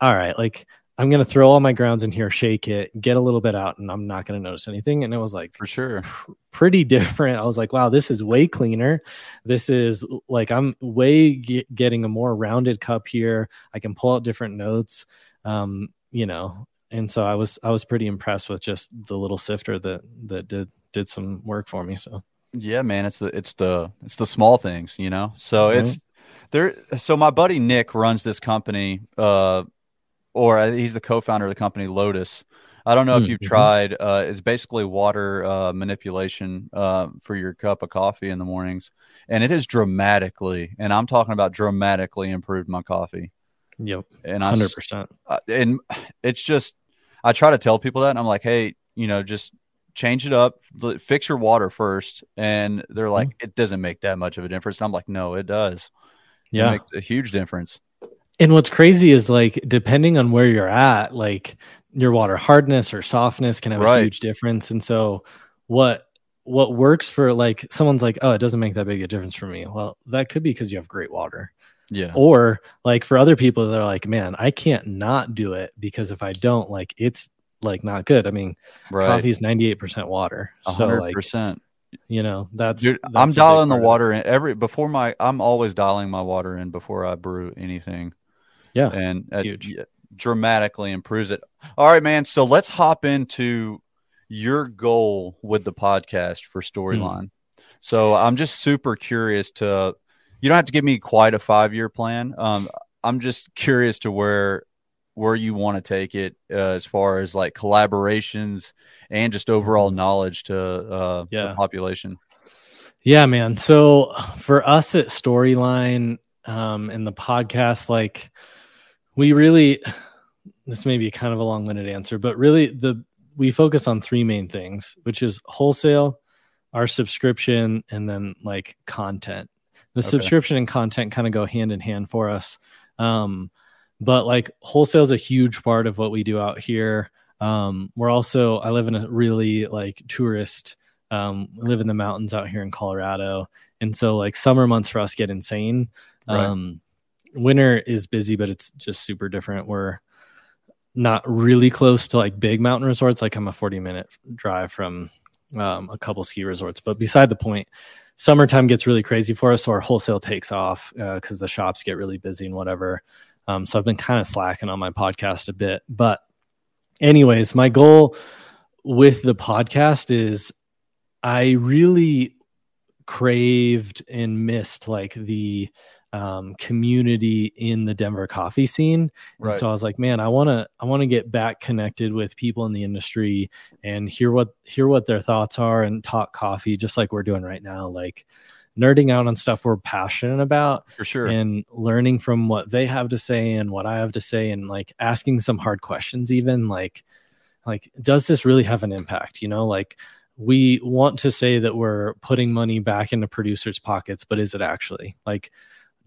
Speaker 1: all right, like I'm going to throw all my grounds in here, shake it, get a little bit out, and I'm not going to notice anything. And it was like,
Speaker 2: for sure,
Speaker 1: pr- pretty different. I was like, wow, this is way cleaner. This is like, I'm way getting a more rounded cup here. I can pull out different notes. Um, you know, and so I was I was pretty impressed with just the little sifter that that did did some work for me. So
Speaker 2: yeah, man, it's the it's the it's the small things, you know. So mm-hmm. it's there. So my buddy Nick runs this company, uh, or he's the co-founder of the company Lotus. I don't know if you've mm-hmm. tried. Uh, it's basically water uh, manipulation uh, for your cup of coffee in the mornings, and it has dramatically, and I'm talking about dramatically improved my coffee.
Speaker 1: Yep. And I 100%.
Speaker 2: Uh, and it's just, I try to tell people that, and I'm like, hey, you know, just change it up, fix your water first. And they're like, mm-hmm. it doesn't make that much of a difference. And I'm like, no, it does.
Speaker 1: Yeah.
Speaker 2: It makes a huge difference.
Speaker 1: And what's crazy is like, depending on where you're at, like your water hardness or softness can have right. a huge difference. And so, what, what works for like someone's like, oh, it doesn't make that big a difference for me. Well, that could be because you have great water.
Speaker 2: Yeah.
Speaker 1: Or like for other people, they're like, man, I can't not do it because if I don't, like, it's like not good. I mean, right. coffee is 98% water. 100%. So, like, you know, that's, Dude,
Speaker 2: that's I'm dialing the water in every before my, I'm always dialing my water in before I brew anything.
Speaker 1: Yeah.
Speaker 2: And it, dramatically improves it. All right, man. So let's hop into your goal with the podcast for hmm. Storyline. Mm. So I'm just super curious to you don't have to give me quite a five year plan. Um, I'm just curious to where where you want to take it uh, as far as like collaborations and just overall knowledge to uh, yeah. the population.
Speaker 1: Yeah, man. So for us at Storyline um, and the podcast, like we really, this may be kind of a long winded answer, but really the we focus on three main things, which is wholesale, our subscription, and then like content the okay. subscription and content kind of go hand in hand for us um, but like wholesale is a huge part of what we do out here Um, we're also I live in a really like tourist. Um, we live in the mountains out here in Colorado, and so like summer months for us get insane. Right. Um, winter is busy, but it's just super different. We're not really close to like big mountain resorts. Like I'm a 40 minute drive from um, a couple ski resorts, but beside the point, summertime gets really crazy for us. So our wholesale takes off because uh, the shops get really busy and whatever. Um, so I've been kind of slacking on my podcast a bit. But, anyways, my goal with the podcast is I really craved and missed like the um, community in the Denver coffee scene. Right. so I was like, man, I want to I want to get back connected with people in the industry and hear what hear what their thoughts are and talk coffee just like we're doing right now like nerding out on stuff we're passionate about
Speaker 2: for sure
Speaker 1: and learning from what they have to say and what I have to say and like asking some hard questions even like like does this really have an impact you know like we want to say that we're putting money back into producers pockets but is it actually like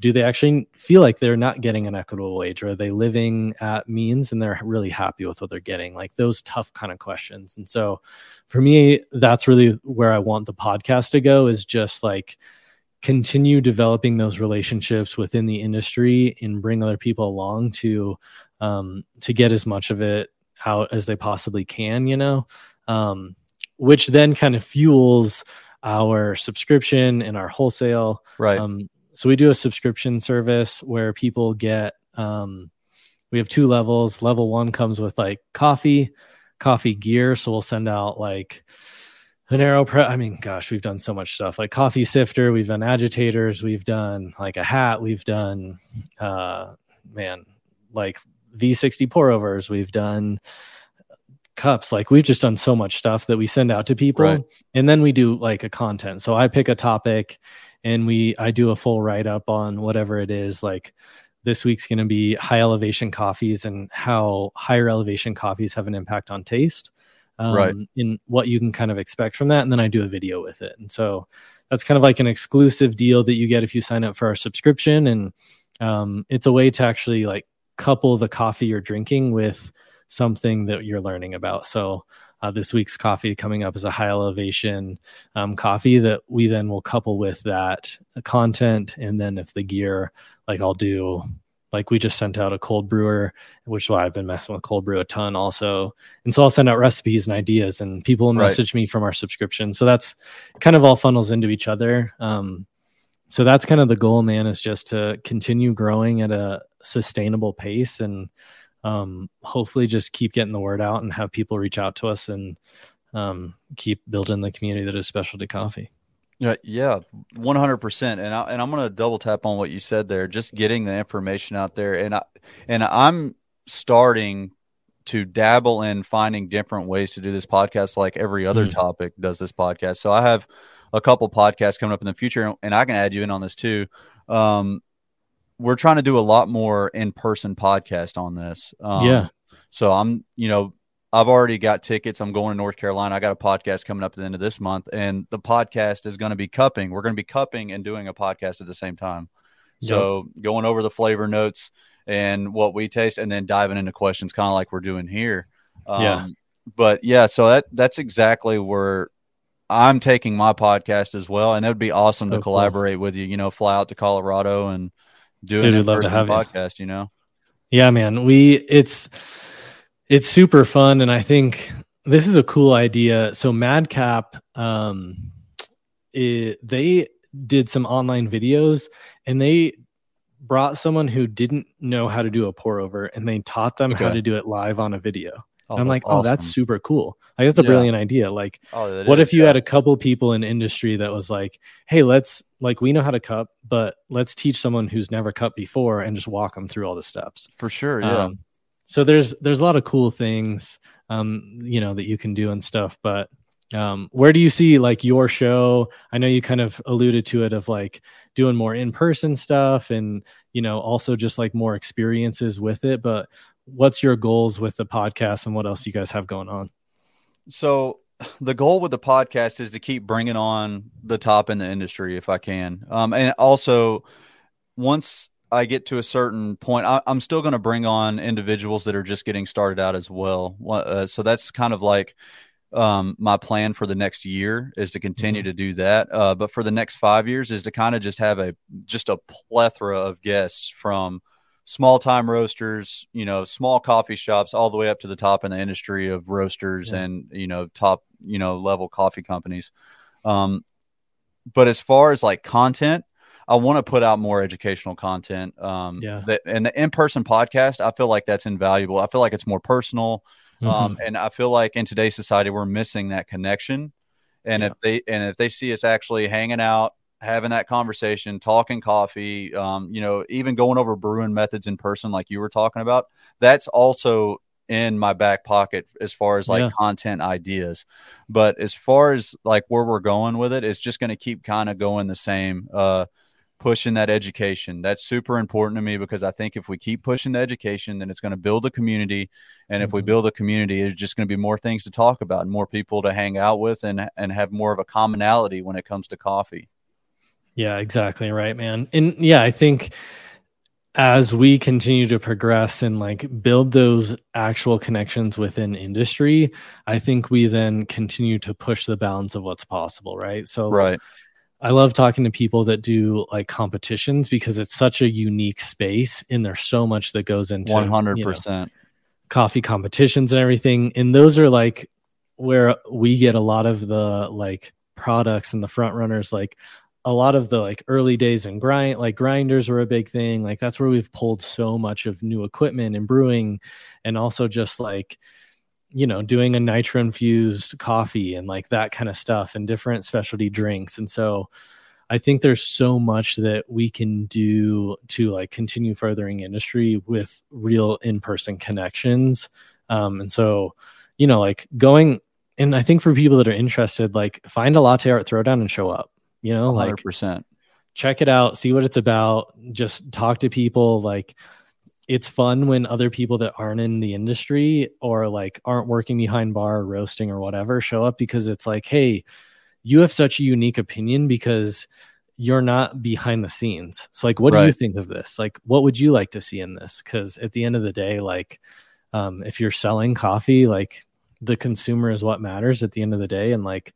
Speaker 1: do they actually feel like they're not getting an equitable wage or are they living at means and they're really happy with what they're getting? Like those tough kind of questions. And so for me that's really where i want the podcast to go is just like continue developing those relationships within the industry and bring other people along to um, to get as much of it out as they possibly can you know? Um, which then kind of fuels our subscription and our wholesale.
Speaker 2: Right. Um,
Speaker 1: so we do a subscription service where people get um, we have two levels. Level one comes with like coffee coffee gear. So we'll send out like an aeropress i mean gosh we've done so much stuff. Like coffee sifter we've done agitators we've done like a hat we've done uh man like v60 pour overs we've done cups. Like we've just done so much stuff that we send out to people. Right. and then we do like a content. So i pick a topic and we I do a full write up on whatever it is. Like this week's going to be high elevation coffees and how higher elevation coffees have an impact on taste. Um, right. In what you can kind of expect from that, and then I do a video with it, and so that's kind of like an exclusive deal that you get if you sign up for our subscription, and um, it's a way to actually like couple the coffee you're drinking with something that you're learning about. So uh, this week's coffee coming up is a high elevation um, coffee that we then will couple with that content. And then if the gear, like I'll do, like we just sent out a cold brewer, which is why I've been messing with cold brew a ton also. And so I'll send out recipes and ideas, and people message right. me from our subscription. So that's kind of all funnels into each other. Um, so that's kind of the goal, man, is just to continue growing at a sustainable pace and um, hopefully just keep getting the word out and have people reach out to us and um, keep building the community that is specialty coffee.
Speaker 2: Yeah, yeah, one hundred percent. And I, and I'm gonna double tap on what you said there. Just getting the information out there, and I and I'm starting to dabble in finding different ways to do this podcast, like every other mm. topic does this podcast. So I have a couple podcasts coming up in the future, and I can add you in on this too. Um, we're trying to do a lot more in person podcast on this.
Speaker 1: Um, yeah.
Speaker 2: So I'm, you know, I've already got tickets. I'm going to North Carolina. I got a podcast coming up at the end of this month, and the podcast is going to be cupping. We're going to be cupping and doing a podcast at the same time. So yep. going over the flavor notes and what we taste, and then diving into questions, kind of like we're doing here.
Speaker 1: Um, yeah.
Speaker 2: But yeah, so that that's exactly where I'm taking my podcast as well, and it would be awesome so to collaborate cool. with you. You know, fly out to Colorado and doing Dude, love to have podcast, you. you know?
Speaker 1: Yeah, man. We it's it's super fun and I think this is a cool idea. So Madcap um it, they did some online videos and they brought someone who didn't know how to do a pour over and they taught them okay. how to do it live on a video. Oh, I'm like, awesome. oh, that's super cool. Like that's a yeah. brilliant idea. Like, oh, what if you yeah. had a couple people in industry that was like, hey, let's like we know how to cup, but let's teach someone who's never cupped before and just walk them through all the steps.
Speaker 2: For sure, yeah. Um,
Speaker 1: so there's there's a lot of cool things, um, you know, that you can do and stuff. But um, where do you see like your show? I know you kind of alluded to it of like doing more in person stuff and you know also just like more experiences with it. But what's your goals with the podcast and what else you guys have going on?
Speaker 2: So the goal with the podcast is to keep bringing on the top in the industry if I can. Um, and also once I get to a certain point, I, am still going to bring on individuals that are just getting started out as well. Uh, so that's kind of like um, my plan for the next year is to continue mm-hmm. to do that. Uh, but for the next five years is to kind of just have a just a plethora of guests from small time roasters, you know, small coffee shops, all the way up to the top in the industry of roasters yeah. and you know top you know level coffee companies. Um, but as far as like content, I want to put out more educational content. Um, yeah. That, and the in person podcast, I feel like that's invaluable. I feel like it's more personal. Um, mm-hmm. Um, and I feel like in today's society, we're missing that connection. And yeah. if they and if they see us actually hanging out, having that conversation, talking coffee, um, you know, even going over brewing methods in person, like you were talking about, that's also in my back pocket as far as like yeah. content ideas. But as far as like where we're going with it, it's just going to keep kind of going the same. Uh, pushing that education. That's super important to me because I think if we keep pushing the education, then it's going to build a community. And if mm-hmm. we build a community, it's just going to be more things to talk about and more people to hang out with and, and have more of a commonality when it comes to coffee.
Speaker 1: Yeah, exactly right, man. And yeah, I think as we continue to progress and like build those actual connections within industry, I think we then continue to push the bounds of what's possible, right? So
Speaker 2: right.
Speaker 1: I love talking to people that do like competitions because it's such a unique space and there's so much that goes into
Speaker 2: 100% you know,
Speaker 1: coffee competitions and everything. And those are like where we get a lot of the like products and the front runners like a lot of the like early days in grind like grinders were a big thing like that's where we've pulled so much of new equipment and brewing and also just like you know, doing a nitro infused coffee and like that kind of stuff and different specialty drinks. And so I think there's so much that we can do to like continue furthering industry with real in person connections. Um, and so, you know, like going, and I think for people that are interested, like find a latte art throwdown and show up, you know, 100%. like check it out, see what it's about, just talk to people. Like, it's fun when other people that aren't in the industry or like aren't working behind bar or roasting or whatever show up because it's like, hey, you have such a unique opinion because you're not behind the scenes. So like what right. do you think of this? Like what would you like to see in this? Cuz at the end of the day like um if you're selling coffee like the consumer is what matters at the end of the day and like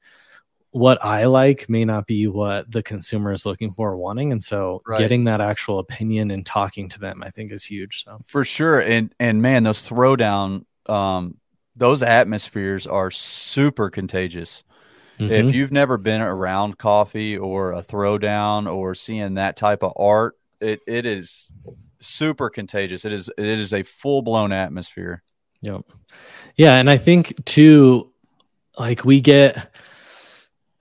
Speaker 1: what I like may not be what the consumer is looking for or wanting. And so right. getting that actual opinion and talking to them, I think is huge. So
Speaker 2: for sure. And, and man, those throwdown, um, those atmospheres are super contagious. Mm-hmm. If you've never been around coffee or a throwdown or seeing that type of art, it, it is super contagious. It is, it is a full blown atmosphere.
Speaker 1: Yep. Yeah. And I think too, like we get,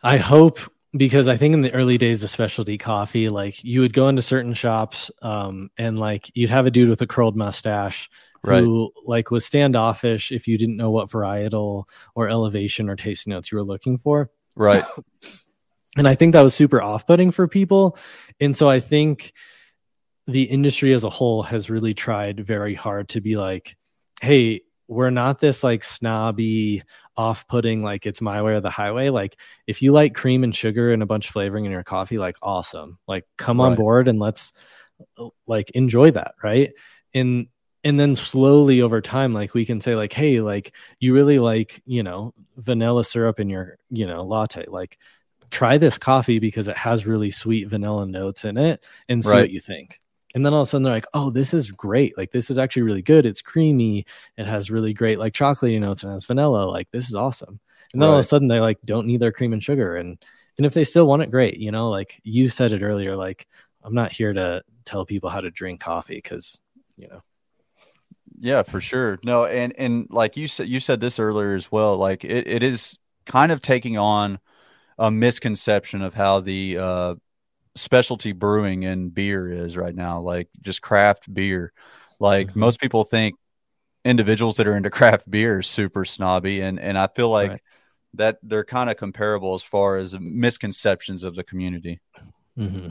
Speaker 1: I hope because I think in the early days of specialty coffee, like you would go into certain shops, um, and like you'd have a dude with a curled mustache right. who like was standoffish if you didn't know what varietal or elevation or taste notes you were looking for.
Speaker 2: Right.
Speaker 1: and I think that was super off-putting for people. And so I think the industry as a whole has really tried very hard to be like, hey, we're not this like snobby off-putting like it's my way or the highway like if you like cream and sugar and a bunch of flavoring in your coffee like awesome like come right. on board and let's uh, like enjoy that right and and then slowly over time like we can say like hey like you really like you know vanilla syrup in your you know latte like try this coffee because it has really sweet vanilla notes in it and see right. what you think and then all of a sudden they're like oh this is great. Like this is actually really good. It's creamy. It has really great like chocolatey notes. And has vanilla. Like this is awesome. And then right. all of a sudden they like don't need their cream and sugar. And and if they still want it great you know? Like you said it earlier like i'm not here to tell people how to drink coffee because you know.
Speaker 2: Yeah for sure. No and and like you said you said this earlier as well like it, it is kind of taking on a misconception of how the uh specialty brewing and beer is right now, like just craft beer. Like mm-hmm. most people think individuals that are into craft beer are super snobby, and and I feel like right. that they're kind of comparable as far as misconceptions of the community.
Speaker 1: Mm-hmm.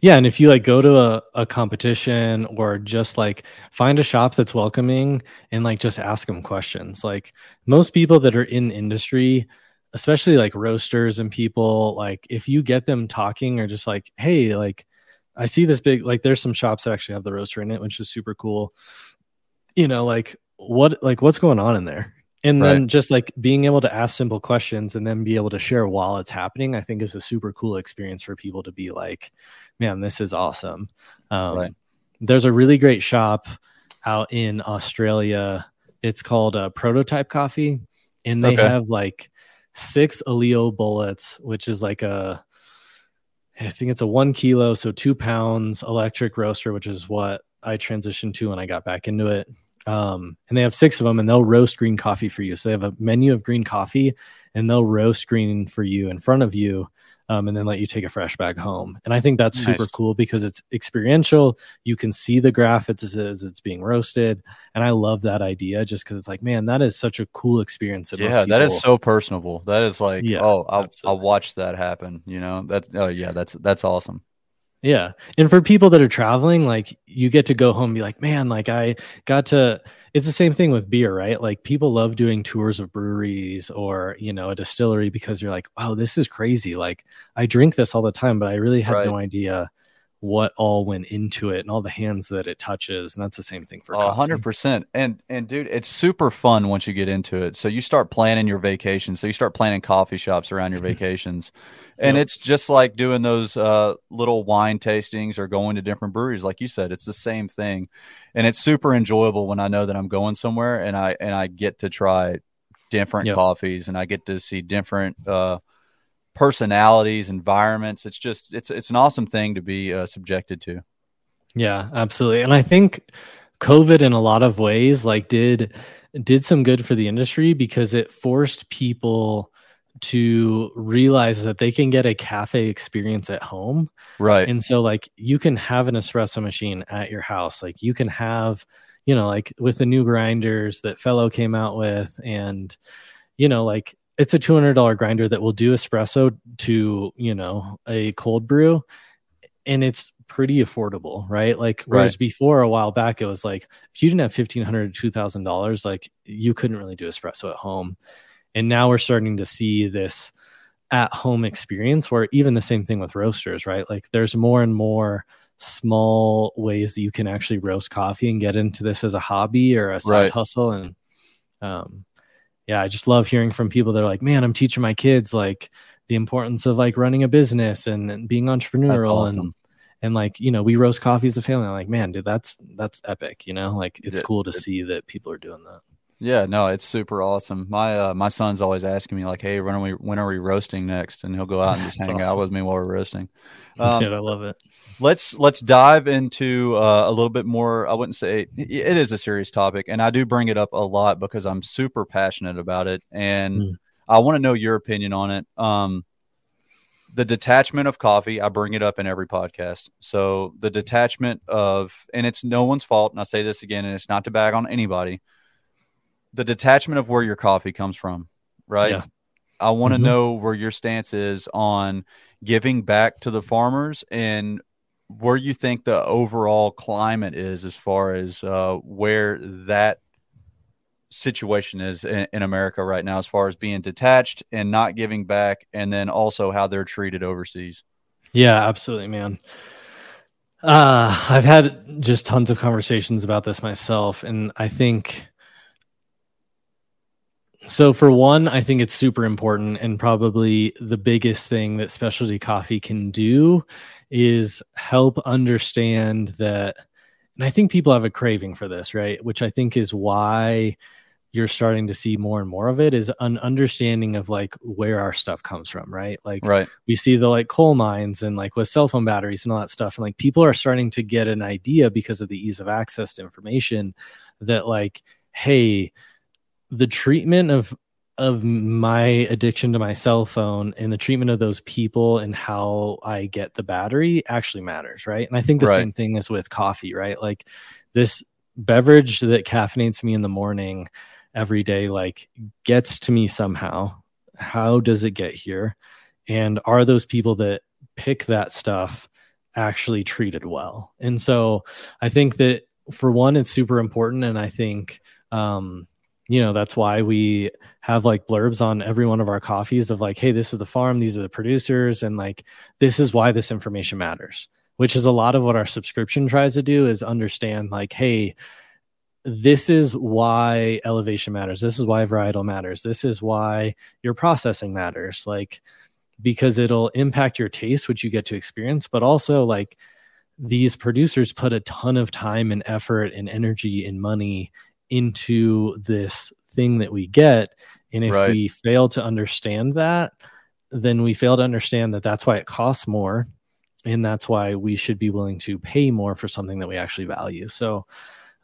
Speaker 1: Yeah, and if you like go to a, a competition or just like find a shop that's welcoming and like just ask them questions. Like most people that are in industry especially like roasters and people like if you get them talking or just like hey like I see this big like there's some shops that actually have the roaster in it, which is super cool. You know, like what like what's going on in there? And right. then just like being able to ask simple questions and then be able to share while it's happening, I think is a super cool experience for people to be like, man, this is awesome. Um, right. There's a really great shop out in Australia. It's called uh, Prototype Coffee, and they okay. have like six Aillio Bullets, which is like a I think it's a one kilo, so two pounds electric roaster, which is what I transitioned to when I got back into it. Um, and they have six of them, and they'll roast green coffee for you. So they have a menu of green coffee, and they'll roast green for you in front of you um, and then let you take a fresh bag home. And I think that's nice. super cool because it's experiential. You can see the graph as it's being roasted, and I love that idea just because it's like, man, that is such a cool experience.
Speaker 2: That yeah, that is so personable. That is like, yeah, oh, I'll, I'll watch that happen. You know, that's oh yeah, that's that's awesome.
Speaker 1: Yeah. And for people that are traveling, like you get to go home and be like, man, like I got to, it's the same thing with beer, right? Like people love doing tours of breweries or, you know, a distillery because you're like, wow, this is crazy. Like I drink this all the time, but I really had right. no idea what all went into it and all the hands that it touches and that's the same thing for
Speaker 2: a hundred percent. And and dude it's super fun once you get into it. So you start planning your vacation so you start planning coffee shops around your vacations. And yep. it's just like doing those uh, little wine tastings or going to different breweries. Like you said it's the same thing. And it's super enjoyable when i know that i'm going somewhere and i and i get to try different yep. coffees and i get to see different uh, personalities, environments. It's just it's it's an awesome thing to be uh, subjected to.
Speaker 1: Yeah, absolutely. And I think COVID in a lot of ways like did did some good for the industry because it forced people to realize that they can get a cafe experience at home.
Speaker 2: Right.
Speaker 1: And so like you can have an espresso machine at your house. Like you can have, you know, like with the new grinders that Fellow came out with and you know, like it's a $200 grinder that will do espresso to you know a cold brew and it's pretty affordable right like whereas right. before a while back it was like if you didn't have $1500 to $2000 like you couldn't really do espresso at home and now we're starting to see this at home experience where even the same thing with roasters right like there's more and more small ways that you can actually roast coffee and get into this as a hobby or a side right. hustle and um yeah, I just love hearing from people that are like, man, I'm teaching my kids like the importance of like running a business and, and being entrepreneurial awesome. and and like you know we roast coffee as a family. I'm like, man, dude, that's that's epic. You know, like it's it, cool to it, see that people are doing that.
Speaker 2: Yeah, no, it's super awesome. My uh, my son's always asking me like, "Hey, when are we when are we roasting next?" And he'll go out and just hang awesome. out with me while we're roasting.
Speaker 1: Um, Dude, I love it.
Speaker 2: Let's let's dive into uh, a little bit more. I wouldn't say it is a serious topic, and I do bring it up a lot because I'm super passionate about it, and mm. I want to know your opinion on it. Um, the detachment of coffee, I bring it up in every podcast. So the detachment of, and it's no one's fault. And I say this again, and it's not to bag on anybody the detachment of where your coffee comes from, right? Yeah. I want to mm-hmm. know where your stance is on giving back to the farmers and where you think the overall climate is as far as uh, where that situation is in, in, America right now, as far as being detached and not giving back, and then also how they're treated overseas.
Speaker 1: Yeah, absolutely, man. Uh, I've had just tons of conversations about this myself, and I think so for one, I think it's super important and probably the biggest thing that specialty coffee can do is help understand that and I think people have a craving for this, right? Which I think is why you're starting to see more and more of it is an understanding of like where our stuff comes from, right? Like
Speaker 2: right.
Speaker 1: we see the like coal mines and like with cell phone batteries and all that stuff. And like people are starting to get an idea because of the ease of access to information that like, hey, the treatment of of my addiction to my cell phone and the treatment of those people and how I get the battery actually matters, right? And I think the right. same thing is with coffee, right? Like this beverage that caffeinates me in the morning every day like gets to me somehow. How does it get here? And are those people that pick that stuff actually treated well? And so I think that for one it's super important and I think um you know that's why we have like blurbs on every one of our coffees of like hey this is the farm these are the producers and like this is why this information matters which is a lot of what our subscription tries to do is understand like hey this is why elevation matters. This is why varietal matters. This is why your processing matters like because it'll impact your taste which you get to experience but also like these producers put a ton of time and effort and energy and money into this thing that we get. And if right. we fail to understand that then we fail to understand that that's why it costs more. And that's why we should be willing to pay more for something that we actually value. So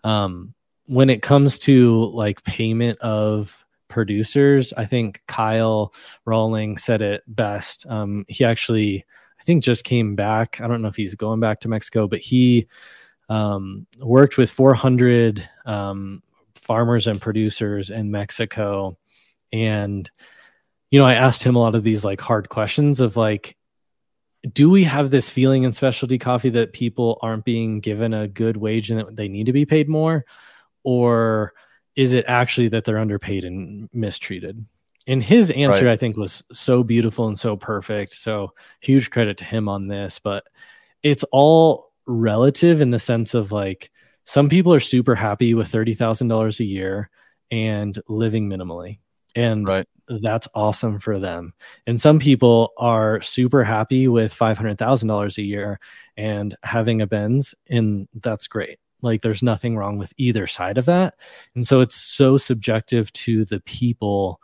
Speaker 1: um, when it comes to like payment of producers i think kyle rolling said it best. Um, he actually i think just came back. I don't know if he's going back to mexico but he um, worked with 400 um, farmers and producers in mexico. And you know i asked him a lot of these like hard questions of like do we have this feeling in specialty coffee that people aren't being given a good wage and that they need to be paid more? Or is it actually that they're underpaid and mistreated? And his answer right. i think was so beautiful and so perfect. So huge credit to him on this. But it's all relative in the sense of like some people are super happy with $30,000 a year and living minimally and right that's awesome for them. And some people are super happy with $500,000 a year and having a Benz, and that's great. Like there's nothing wrong with either side of that. And so it's so subjective to the people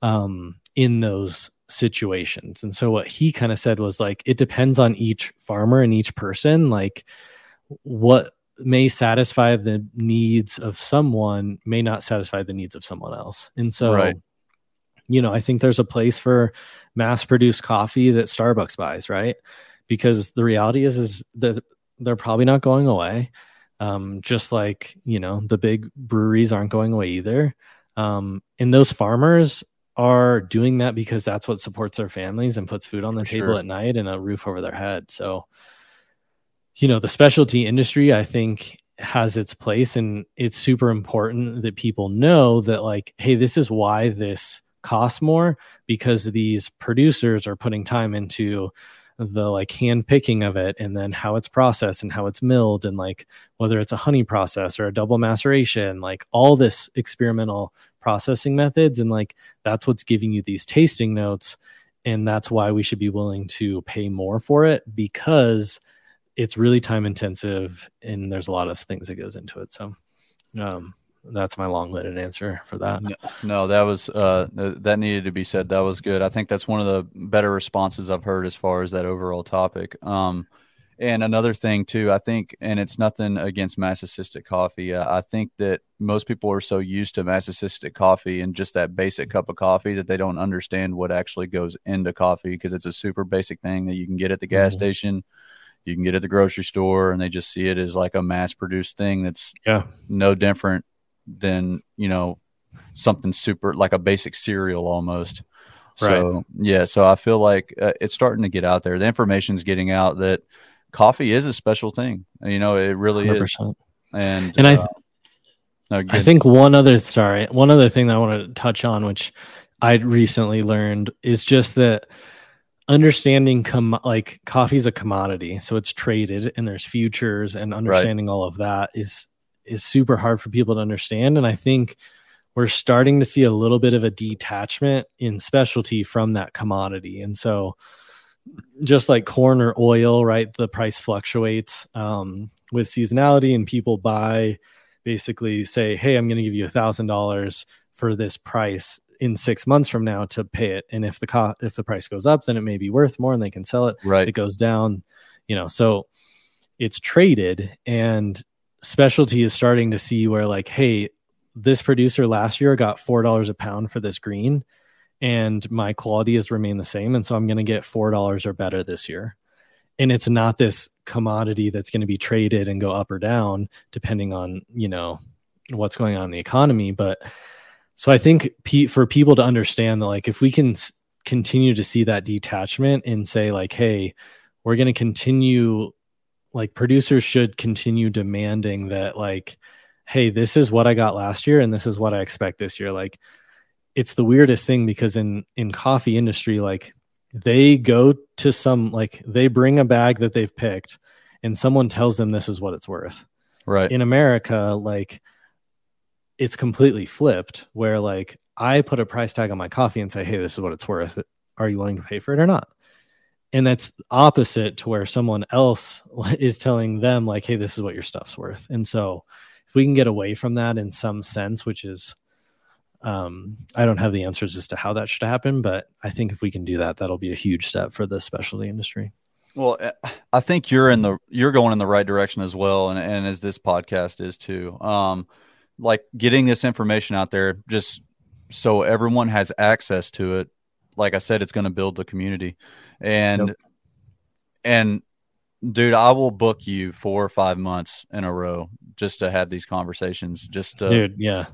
Speaker 1: um, in those situations. And so what he kind of said was like, it depends on each farmer and each person. Like what may satisfy the needs of someone may not satisfy the needs of someone else. And so, right you know, I think there's a place for mass produced coffee that Starbucks buys, right? Because the reality is is that they're probably not going away. Um, just like, you know, the big breweries aren't going away either. Um, and those farmers are doing that because that's what supports their families and puts food on the table sure. at night and a roof over their head. So, you know, the specialty industry, I think, has its place and it's super important that people know that like hey this is why this costs more because these producers are putting time into the like hand picking of it and then how it's processed and how it's milled and like whether it's a honey process or a double maceration like all this experimental processing methods and like that's what's giving you these tasting notes and that's why we should be willing to pay more for it because it's really time intensive and there's a lot of things that goes into it so um that's my long-winded answer for that.
Speaker 2: No, no, that was uh, that needed to be said. That was good. I think that's one of the better responses I've heard as far as that overall topic. Um, and another thing too, I think, and it's nothing against mass assisted coffee. Uh, I think that most people are so used to mass assisted coffee and just that basic cup of coffee that they don't understand what actually goes into coffee because it's a super basic thing that you can get at the gas mm-hmm. station you can get at the grocery store and they just see it as like a mass produced thing that's yeah no different than you know something super like a basic cereal almost. Right. So yeah, so I feel like uh, it's starting to get out there. The information's getting out that coffee is a special thing. You know, it really 100%. is. And
Speaker 1: and I, uh, no, I think one other sorry, one other thing that I want to touch on, which I recently learned, is just that understanding com- like coffee is a commodity, so it's traded, and there's futures, and understanding right. all of that is is super hard for people to understand. And I think we're starting to see a little bit of a detachment in specialty from that commodity. And so, just like corn or oil, right? The price fluctuates um, with seasonality, and people buy basically say, Hey, I'm going to give you a thousand dollars for this price in six months from now to pay it. And if the co- if the price goes up, then it may be worth more and they can sell it.
Speaker 2: Right. If
Speaker 1: it goes down, you know, so it's traded and specialty is starting to see where like, hey, this producer last year got four dollars a pound for this green, and my quality has remained the same, and so I'm going to get four dollars or better this year. And it's not this commodity that's going to be traded and go up or down depending on you know what's going on in the economy. But so I think for people to understand that, like, if we can continue to see that detachment and say, like, hey, we're going to continue like producers should continue demanding that like hey this is what i got last year and this is what i expect this year like it's the weirdest thing because in in coffee industry like they go to some like they bring a bag that they've picked and someone tells them this is what it's worth.
Speaker 2: Right.
Speaker 1: In America, like it's completely flipped where like I put a price tag on my coffee and say, "Hey, this is what it's worth. Are you willing to pay for it or not?" And that's opposite to where someone else is telling them like, "Hey, this is what your stuff's worth." And so if we can get away from that in some sense, which is um, I don't have the answers as to how that should happen, but I think if we can do that, that'll be a huge step for the specialty industry.
Speaker 2: Well, eh, I think you're in the you're going in the right direction as well, and, and as this podcast is too. Um, like getting this information out there, just so everyone has access to it. Like I said, it's going to build the community, and yep. and dude, I will book you four or five months in a row just to have these conversations. Just to,
Speaker 1: dude, yeah,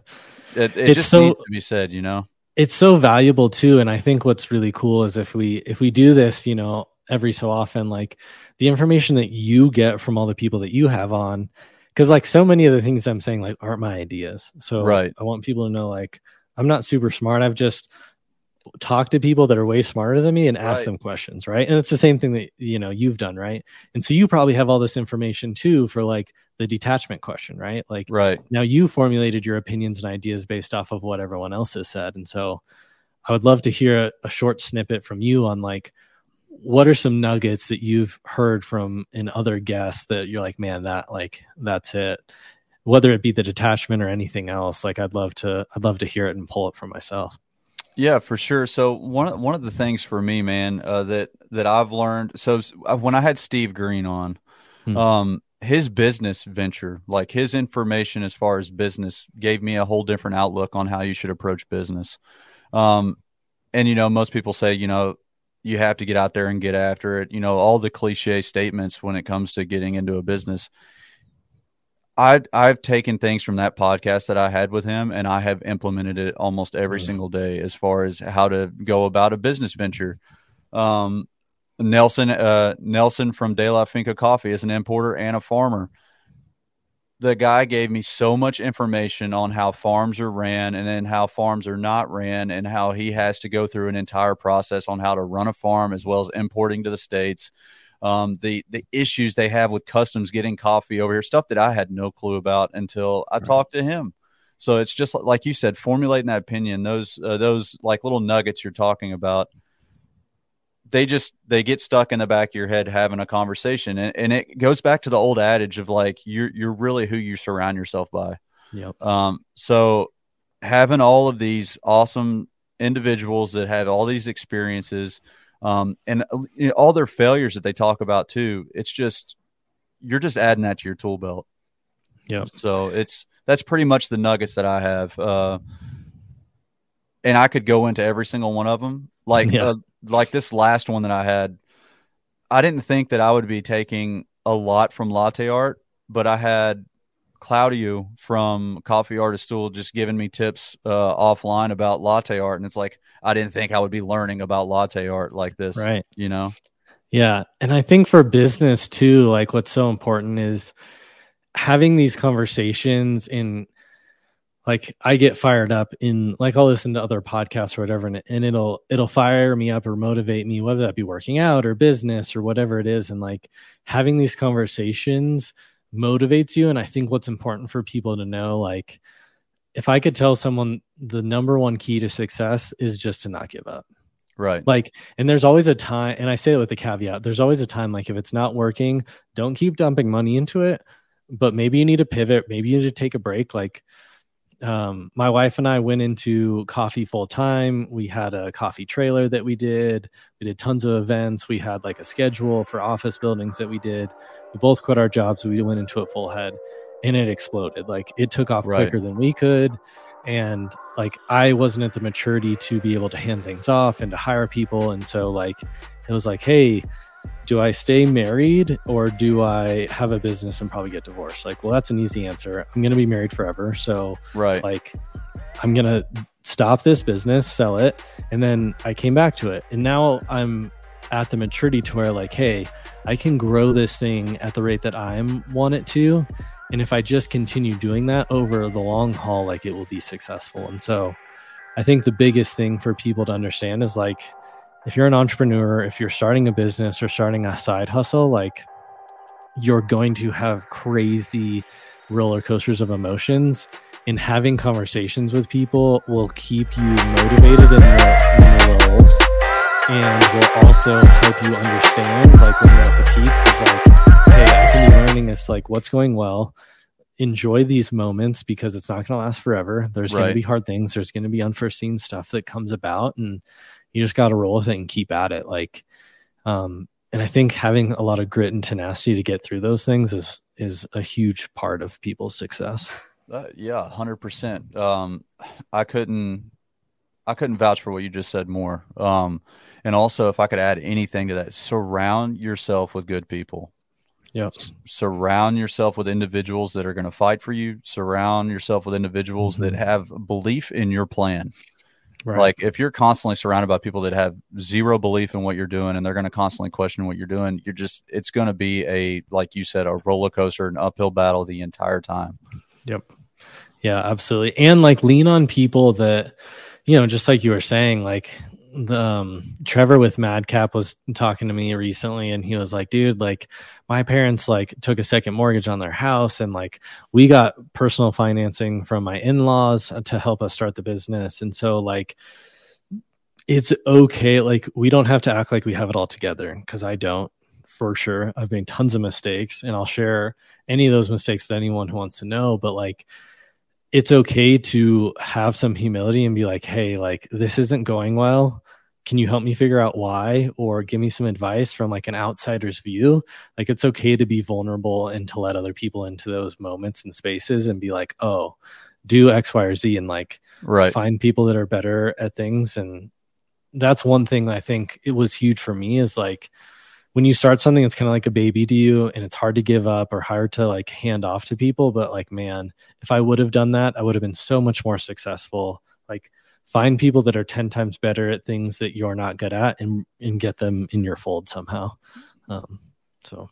Speaker 2: it, it just so, needs to be said, you know.
Speaker 1: It's so valuable too, and I think what's really cool is if we if we do this, you know, every so often, like the information that you get from all the people that you have on, because like so many of the things I'm saying like aren't my ideas. So
Speaker 2: right,
Speaker 1: I want people to know like I'm not super smart. I've just talked to people that are way smarter than me and ask right. them questions, right? And it's the same thing that you know you've done, right? And so you probably have all this information too for like the detachment question, right? Like
Speaker 2: right
Speaker 1: now you formulated your opinions and ideas based off of what everyone else has said. And so I would love to hear a, a short snippet from you on like what are some nuggets that you've heard from in other guests that you're like, man, that like that's it. Whether it be the detachment or anything else, like I'd love to I'd love to hear it and pull it for myself.
Speaker 2: Yeah, for sure. So one one of the things for me, man, uh, that that I've learned. So uh, when I had Steve Green on, hmm. um, his business venture, like his information as far as business, gave me a whole different outlook on how you should approach business. Um, and you know, most people say, you know, you have to get out there and get after it. You know, all the cliche statements when it comes to getting into a business. I I've taken things from that podcast that I had with him and I have implemented it almost every mm. single day as far as how to go about a business venture. Um, Nelson uh, Nelson from De La Finca Coffee is an importer and a farmer. The guy gave me so much information on how farms are ran and then how farms are not ran and how he has to go through an entire process on how to run a farm as well as importing to the states um, the the issues they have with customs getting coffee over here, stuff that I had no clue about until I right. talked to him. So it's just like you said, formulating that opinion. Those uh, those like little nuggets you're talking about. They just they get stuck in the back of your head having a conversation, and, and it goes back to the old adage of like you're you're really who you surround yourself by.
Speaker 1: Yep.
Speaker 2: Um. So having all of these awesome individuals that have all these experiences um, and uh, you know, all their failures that they talk about too. It's just you're just adding that to your tool belt.
Speaker 1: Yeah.
Speaker 2: So it's that's pretty much the nuggets that I have. Uh, and I could go into every single one of them. Like yeah. uh, like this last one that I had, I didn't think that I would be taking a lot from latte art, but I had Claudio from Coffee Artist Tool just giving me tips uh, offline about latte art, and it's like I didn't think I would be learning about latte art like this,
Speaker 1: right?
Speaker 2: You know?
Speaker 1: Yeah, and I think for business too, like what's so important is having these conversations in like I get fired up in like I'll listen to other podcasts or whatever and, and it'll it'll fire me up or motivate me whether that be working out or business or whatever it is. And like having these conversations motivates you. And i think what's important for people to know like if i could tell someone the number one key to success is just to not give up.
Speaker 2: Right.
Speaker 1: Like and there's always a time and i say it with a caveat there's always a time like if it's not working don't keep dumping money into it but maybe you need to pivot maybe you need to take a break. Like um, my wife and I went into coffee full time. We had a coffee trailer that we did. We did tons of events. We had like a schedule for office buildings that we did. We both quit our jobs. We went into it full head and it exploded. Like it took off right. quicker than we could. And like I wasn't at the maturity to be able to hand things off and to hire people. And so, like, it was like, hey, do I stay married or do I have a business and probably get divorced? Like, well, that's an easy answer. I'm going to be married forever. So,
Speaker 2: right.
Speaker 1: Like, I'm going to stop this business, sell it. And then I came back to it. And now I'm at the maturity to where, like, hey, I can grow this thing at the rate that I want it to. And if I just continue doing that over the long haul, like, it will be successful. And so, I think the biggest thing for people to understand is like, if you're an entrepreneur, if you're starting a business or starting a side hustle, like you're going to have crazy roller coasters of emotions and having conversations with people will keep you motivated in the, in the lulls and will also help you understand like when you're at the peaks of like hey i can be learning as like what's going well. Enjoy these moments because it's not going to last forever. There's right. going to be hard things. There's going to be unforeseen stuff that comes about and you just got to roll with it and keep at it like um and i think having a lot of grit and tenacity to get through those things is is a huge part of people's success
Speaker 2: uh, yeah 100% um i couldn't i couldn't vouch for what you just said more um and also, if I could add anything to that, surround yourself with good people.
Speaker 1: Yeah.
Speaker 2: S- surround yourself with individuals that are going to fight for you. Surround yourself with individuals mm-hmm. that have belief in your plan. Right. Like if you're constantly surrounded by people that have zero belief in what you're doing and they're going to constantly question what you're doing, you're just it's going to be a like you said a roller coaster, an uphill battle the entire time.
Speaker 1: Yep. Yeah, absolutely. And like lean on people that you know, just like you were saying, like the um, Trevor with Madcap was talking to me recently, and he was like, "Dude, like my parents like took a second mortgage on their house, and like we got personal financing from my in laws to help us start the business, and so like." It's okay. Like, we don't have to act like we have it all together because I don't for sure. I've made tons of mistakes and I'll share any of those mistakes with anyone who wants to know. But like, it's okay to have some humility and be like, hey, like this isn't going well. Can you help me figure out why or give me some advice from like an outsider's view? Like it's okay to be vulnerable and to let other people into those moments and spaces and be like, oh, do X, Y, or Z and like
Speaker 2: right.
Speaker 1: find people that are better at things. And that's one thing I think it was huge for me is like when you start something it's kind of like a baby to you and it's hard to give up or hard to like hand off to people but like man if i would have done that i would have been so much more successful like find people that are 10 times better at things that you're not good at and and get them in your fold somehow um, so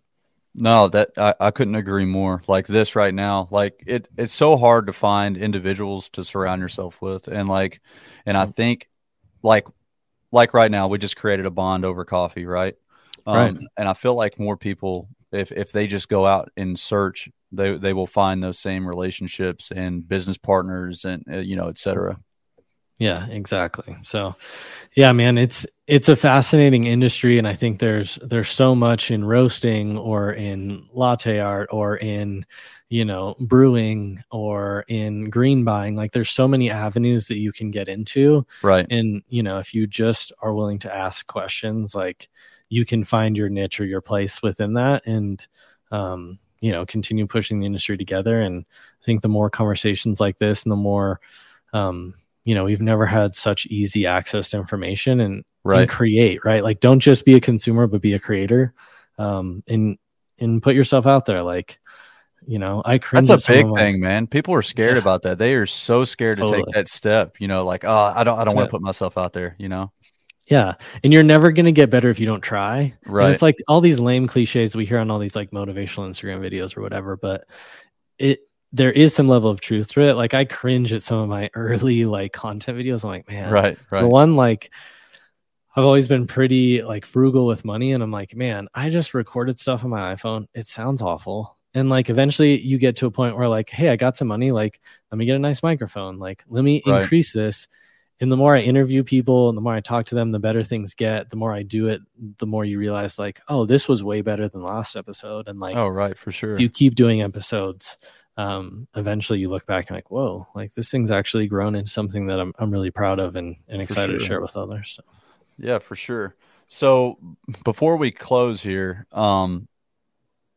Speaker 2: no that I, I couldn't agree more like this right now like it it's so hard to find individuals to surround yourself with and like and i mm-hmm. think like like right now we just created a bond over coffee right um, right. And I feel like more people, if if they just go out and search, they they will find those same relationships and business partners and uh, you know, et cetera.
Speaker 1: Yeah, exactly. So, yeah, man, it's it's a fascinating industry, and I think there's there's so much in roasting or in latte art or in you know brewing or in green buying. Like, there's so many avenues that you can get into,
Speaker 2: right?
Speaker 1: And you know, if you just are willing to ask questions, like you can find your niche or your place within that and um, you know continue pushing the industry together and i think the more conversations like this and the more um, you know we've never had such easy access to information and,
Speaker 2: right.
Speaker 1: and create right like don't just be a consumer but be a creator um, and and put yourself out there like you know i
Speaker 2: cringe that's a big thing man people are scared yeah. about that they are so scared totally. to take that step you know like oh i don't i don't want to put myself out there you know
Speaker 1: yeah. And you're never going to get better if you don't try.
Speaker 2: Right.
Speaker 1: And it's like all these lame cliches we hear on all these like motivational Instagram videos or whatever, but it, there is some level of truth to it. Like I cringe at some of my early like content videos. I'm like, man,
Speaker 2: right, right.
Speaker 1: The one like I've always been pretty like frugal with money, and I'm like, man, I just recorded stuff on my iPhone. It sounds awful, and like eventually you get to a point where like, hey, I got some money. Like, let me get a nice microphone. Like, let me right. increase this and the more I interview people and the more I talk to them, the better things get. The more I do it, the more you realize, like, oh, this was way better than last episode. And like,
Speaker 2: oh, right, for sure.
Speaker 1: If you keep doing episodes, um, eventually you look back and like, whoa, like this thing's actually grown into something that I'm I'm really proud of and, and excited sure. to share with others. So.
Speaker 2: Yeah, for sure. So before we close here, um,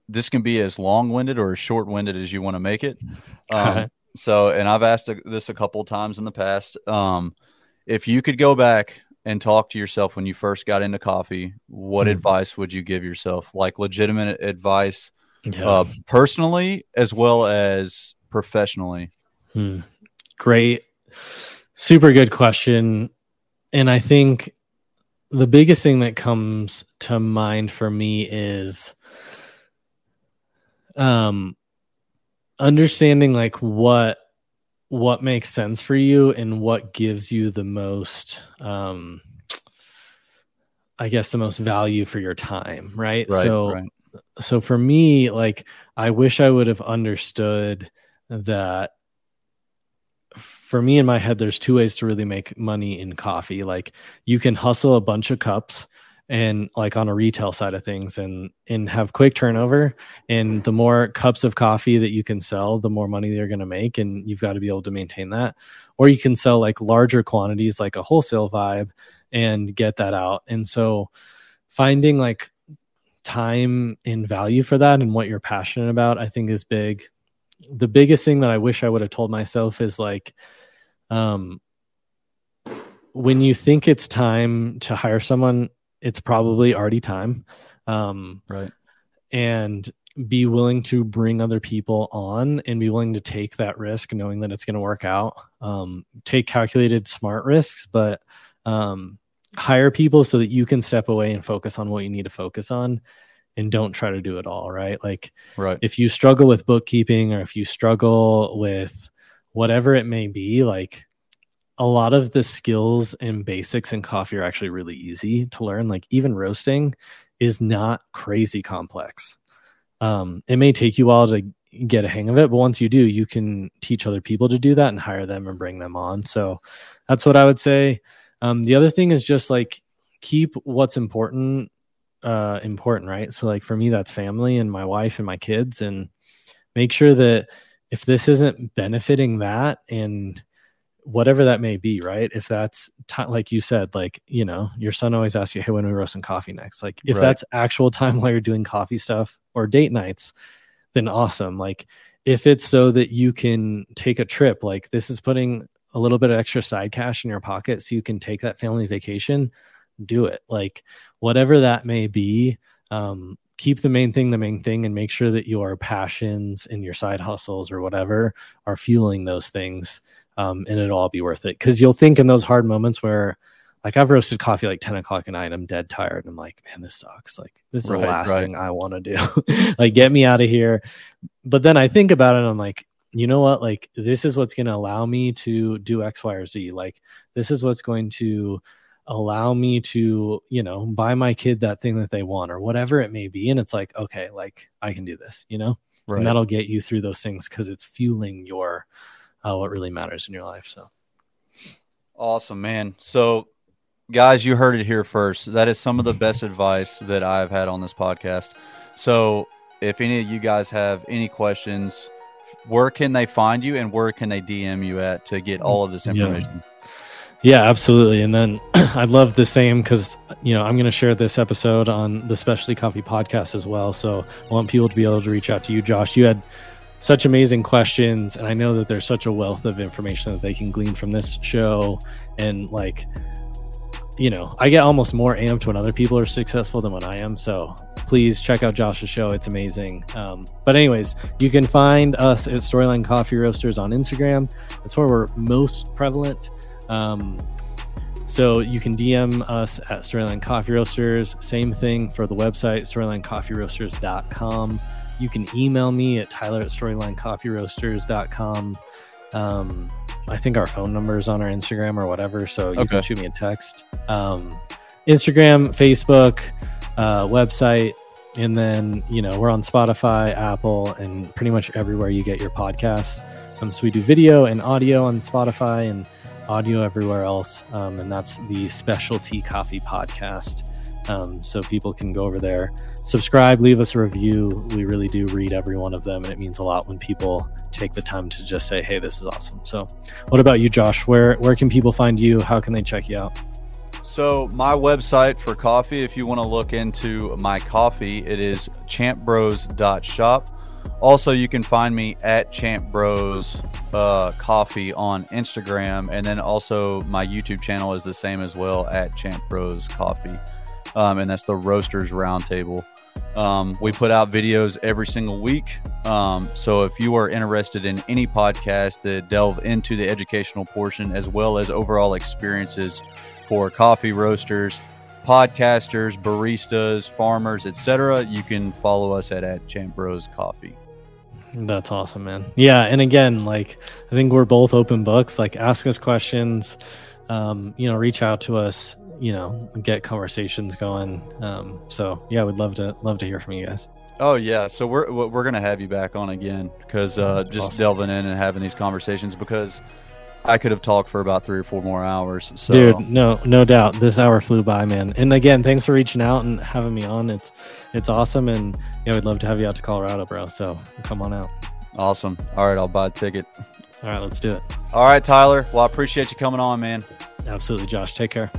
Speaker 2: this can be as long winded or as short winded as you want to make it. Um, so, and I've asked this a couple times in the past. Um, if you could go back and talk to yourself when you first got into coffee, what mm. advice would you give yourself? Like legitimate advice, yeah. uh, personally as well as professionally.
Speaker 1: Hmm. Great, super good question. And I think the biggest thing that comes to mind for me is um understanding like what what makes sense for you and what gives you the most um i guess the most value for your time right, right so right. so for me, like I wish I would have understood that for me in my head, there's two ways to really make money in coffee. Like you can hustle a bunch of cups and like on a retail side of things and and have quick turnover. And the more cups of coffee that you can sell the more money you're going to make and you've got to be able to maintain that. Or you can sell like larger quantities like a wholesale vibe and get that out. And so finding like time and value for that and what you're passionate about i think is big. The biggest thing that I wish I would have told myself is like, um, when you think it's time to hire someone, it's probably already time. Um,
Speaker 2: right.
Speaker 1: And be willing to bring other people on and be willing to take that risk, knowing that it's going to work out. Um, take calculated, smart risks, but um, hire people so that you can step away and focus on what you need to focus on and don't try to do it all right like
Speaker 2: right
Speaker 1: if you struggle with bookkeeping or if you struggle with whatever it may be like a lot of the skills and basics in coffee are actually really easy to learn. Like even roasting is not crazy complex. Um, it may take you a while to get a hang of it but once you do you can teach other people to do that and hire them and bring them on. So that's what i would say. Um, the other thing is just like keep what's important uh important right? So like for me that's family and my wife and my kids and make sure that if this isn't benefiting that and whatever that may be right? If that's t- like you said like you know your son always asks you hey when are we roasting coffee next? Like if right. that's actual time while you're doing coffee stuff or date nights then awesome. Like if it's so that you can take a trip like this is putting a little bit of extra side cash in your pocket so you can take that family vacation do it. Like whatever that may be um, keep the main thing the main thing and make sure that your passions and your side hustles or whatever are fueling those things um, and it'll all be worth it because you'll think in those hard moments where like I've roasted coffee like 10 o'clock at night. I'm dead tired. I'm like, man, this sucks. Like, this is right, the last right. thing I want to do. like, get me out of here. But then I think about it. I'm like, you know what? Like, this is what's going to allow me to do X, Y, or Z. Like, this is what's going to allow me to you know buy my kid that thing that they want or whatever it may be and it's like okay like i can do this you know right. and that'll get you through those things because it's fueling your uh, what really matters in your life so
Speaker 2: awesome man so guys you heard it here first that is some of the best advice that i've had on this podcast so if any of you guys have any questions where can they find you and where can they dm you at to get all of this information yeah.
Speaker 1: Yeah, absolutely. And then I'd love the same because, you know, I'm going to share this episode on the Specialty Coffee podcast as well. So I want people to be able to reach out to you, Josh. You had such amazing questions. And I know that there's such a wealth of information that they can glean from this show. And like, you know, I get almost more amped when other people are successful than when I am. So please check out Josh's show. It's amazing. Um, but, anyways, you can find us at Storyline Coffee Roasters on Instagram. That's where we're most prevalent. Um, so you can DM us at Storyline Coffee Roasters. Same thing for the website, storylinecoffeeroasters.com. You can email me at tyler at storylinecoffeeroasters.com. Um, I think our phone number is on our Instagram or whatever, so you okay. can shoot me a text. Um, Instagram, Facebook, uh, website, and then you know we're on Spotify, Apple, and pretty much everywhere you get your podcasts. Um, so we do video and audio on Spotify and audio everywhere else. Um, and that's the Specialty Coffee Podcast. Um, so people can go over there, subscribe, leave us a review. We really do read every one of them, and it means a lot when people take the time to just say, "Hey, this is awesome." So, what about you, Josh? Where where can people find you? How can they check you out?
Speaker 2: So my website for coffee, if you want to look into my coffee, it is champbros.shop. Also, you can find me at Champ Bros uh, Coffee on Instagram, and then also my YouTube channel is the same as well at Champ Bros Coffee, um, and that's the Roasters Roundtable. Um, we put out videos every single week. Um, so if you are interested in any podcast that delve into the educational portion as well as overall experiences for coffee roasters, podcasters, baristas, farmers, etc., you can follow us at, at Champ Bros Coffee.
Speaker 1: That's awesome, man. Yeah, and again, like I think we're both open books. Like, ask us questions. Um, you know, reach out to us. You know, get conversations going. Um, so yeah, we'd love to love to hear from you guys.
Speaker 2: Oh yeah, so we're we're gonna have you back on again because uh, just awesome. delving in and having these conversations because I could have talked for about three or four more hours. So.
Speaker 1: Dude, no, no doubt. This hour flew by, man. And again, thanks for reaching out and having me on. It's it's awesome, and yeah, we'd love to have you out to Colorado, bro. So come on out.
Speaker 2: Awesome. All right, I'll buy a ticket.
Speaker 1: All right, let's do it.
Speaker 2: All right, Tyler. Well, I appreciate you coming on, man.
Speaker 1: Absolutely, Josh. Take care.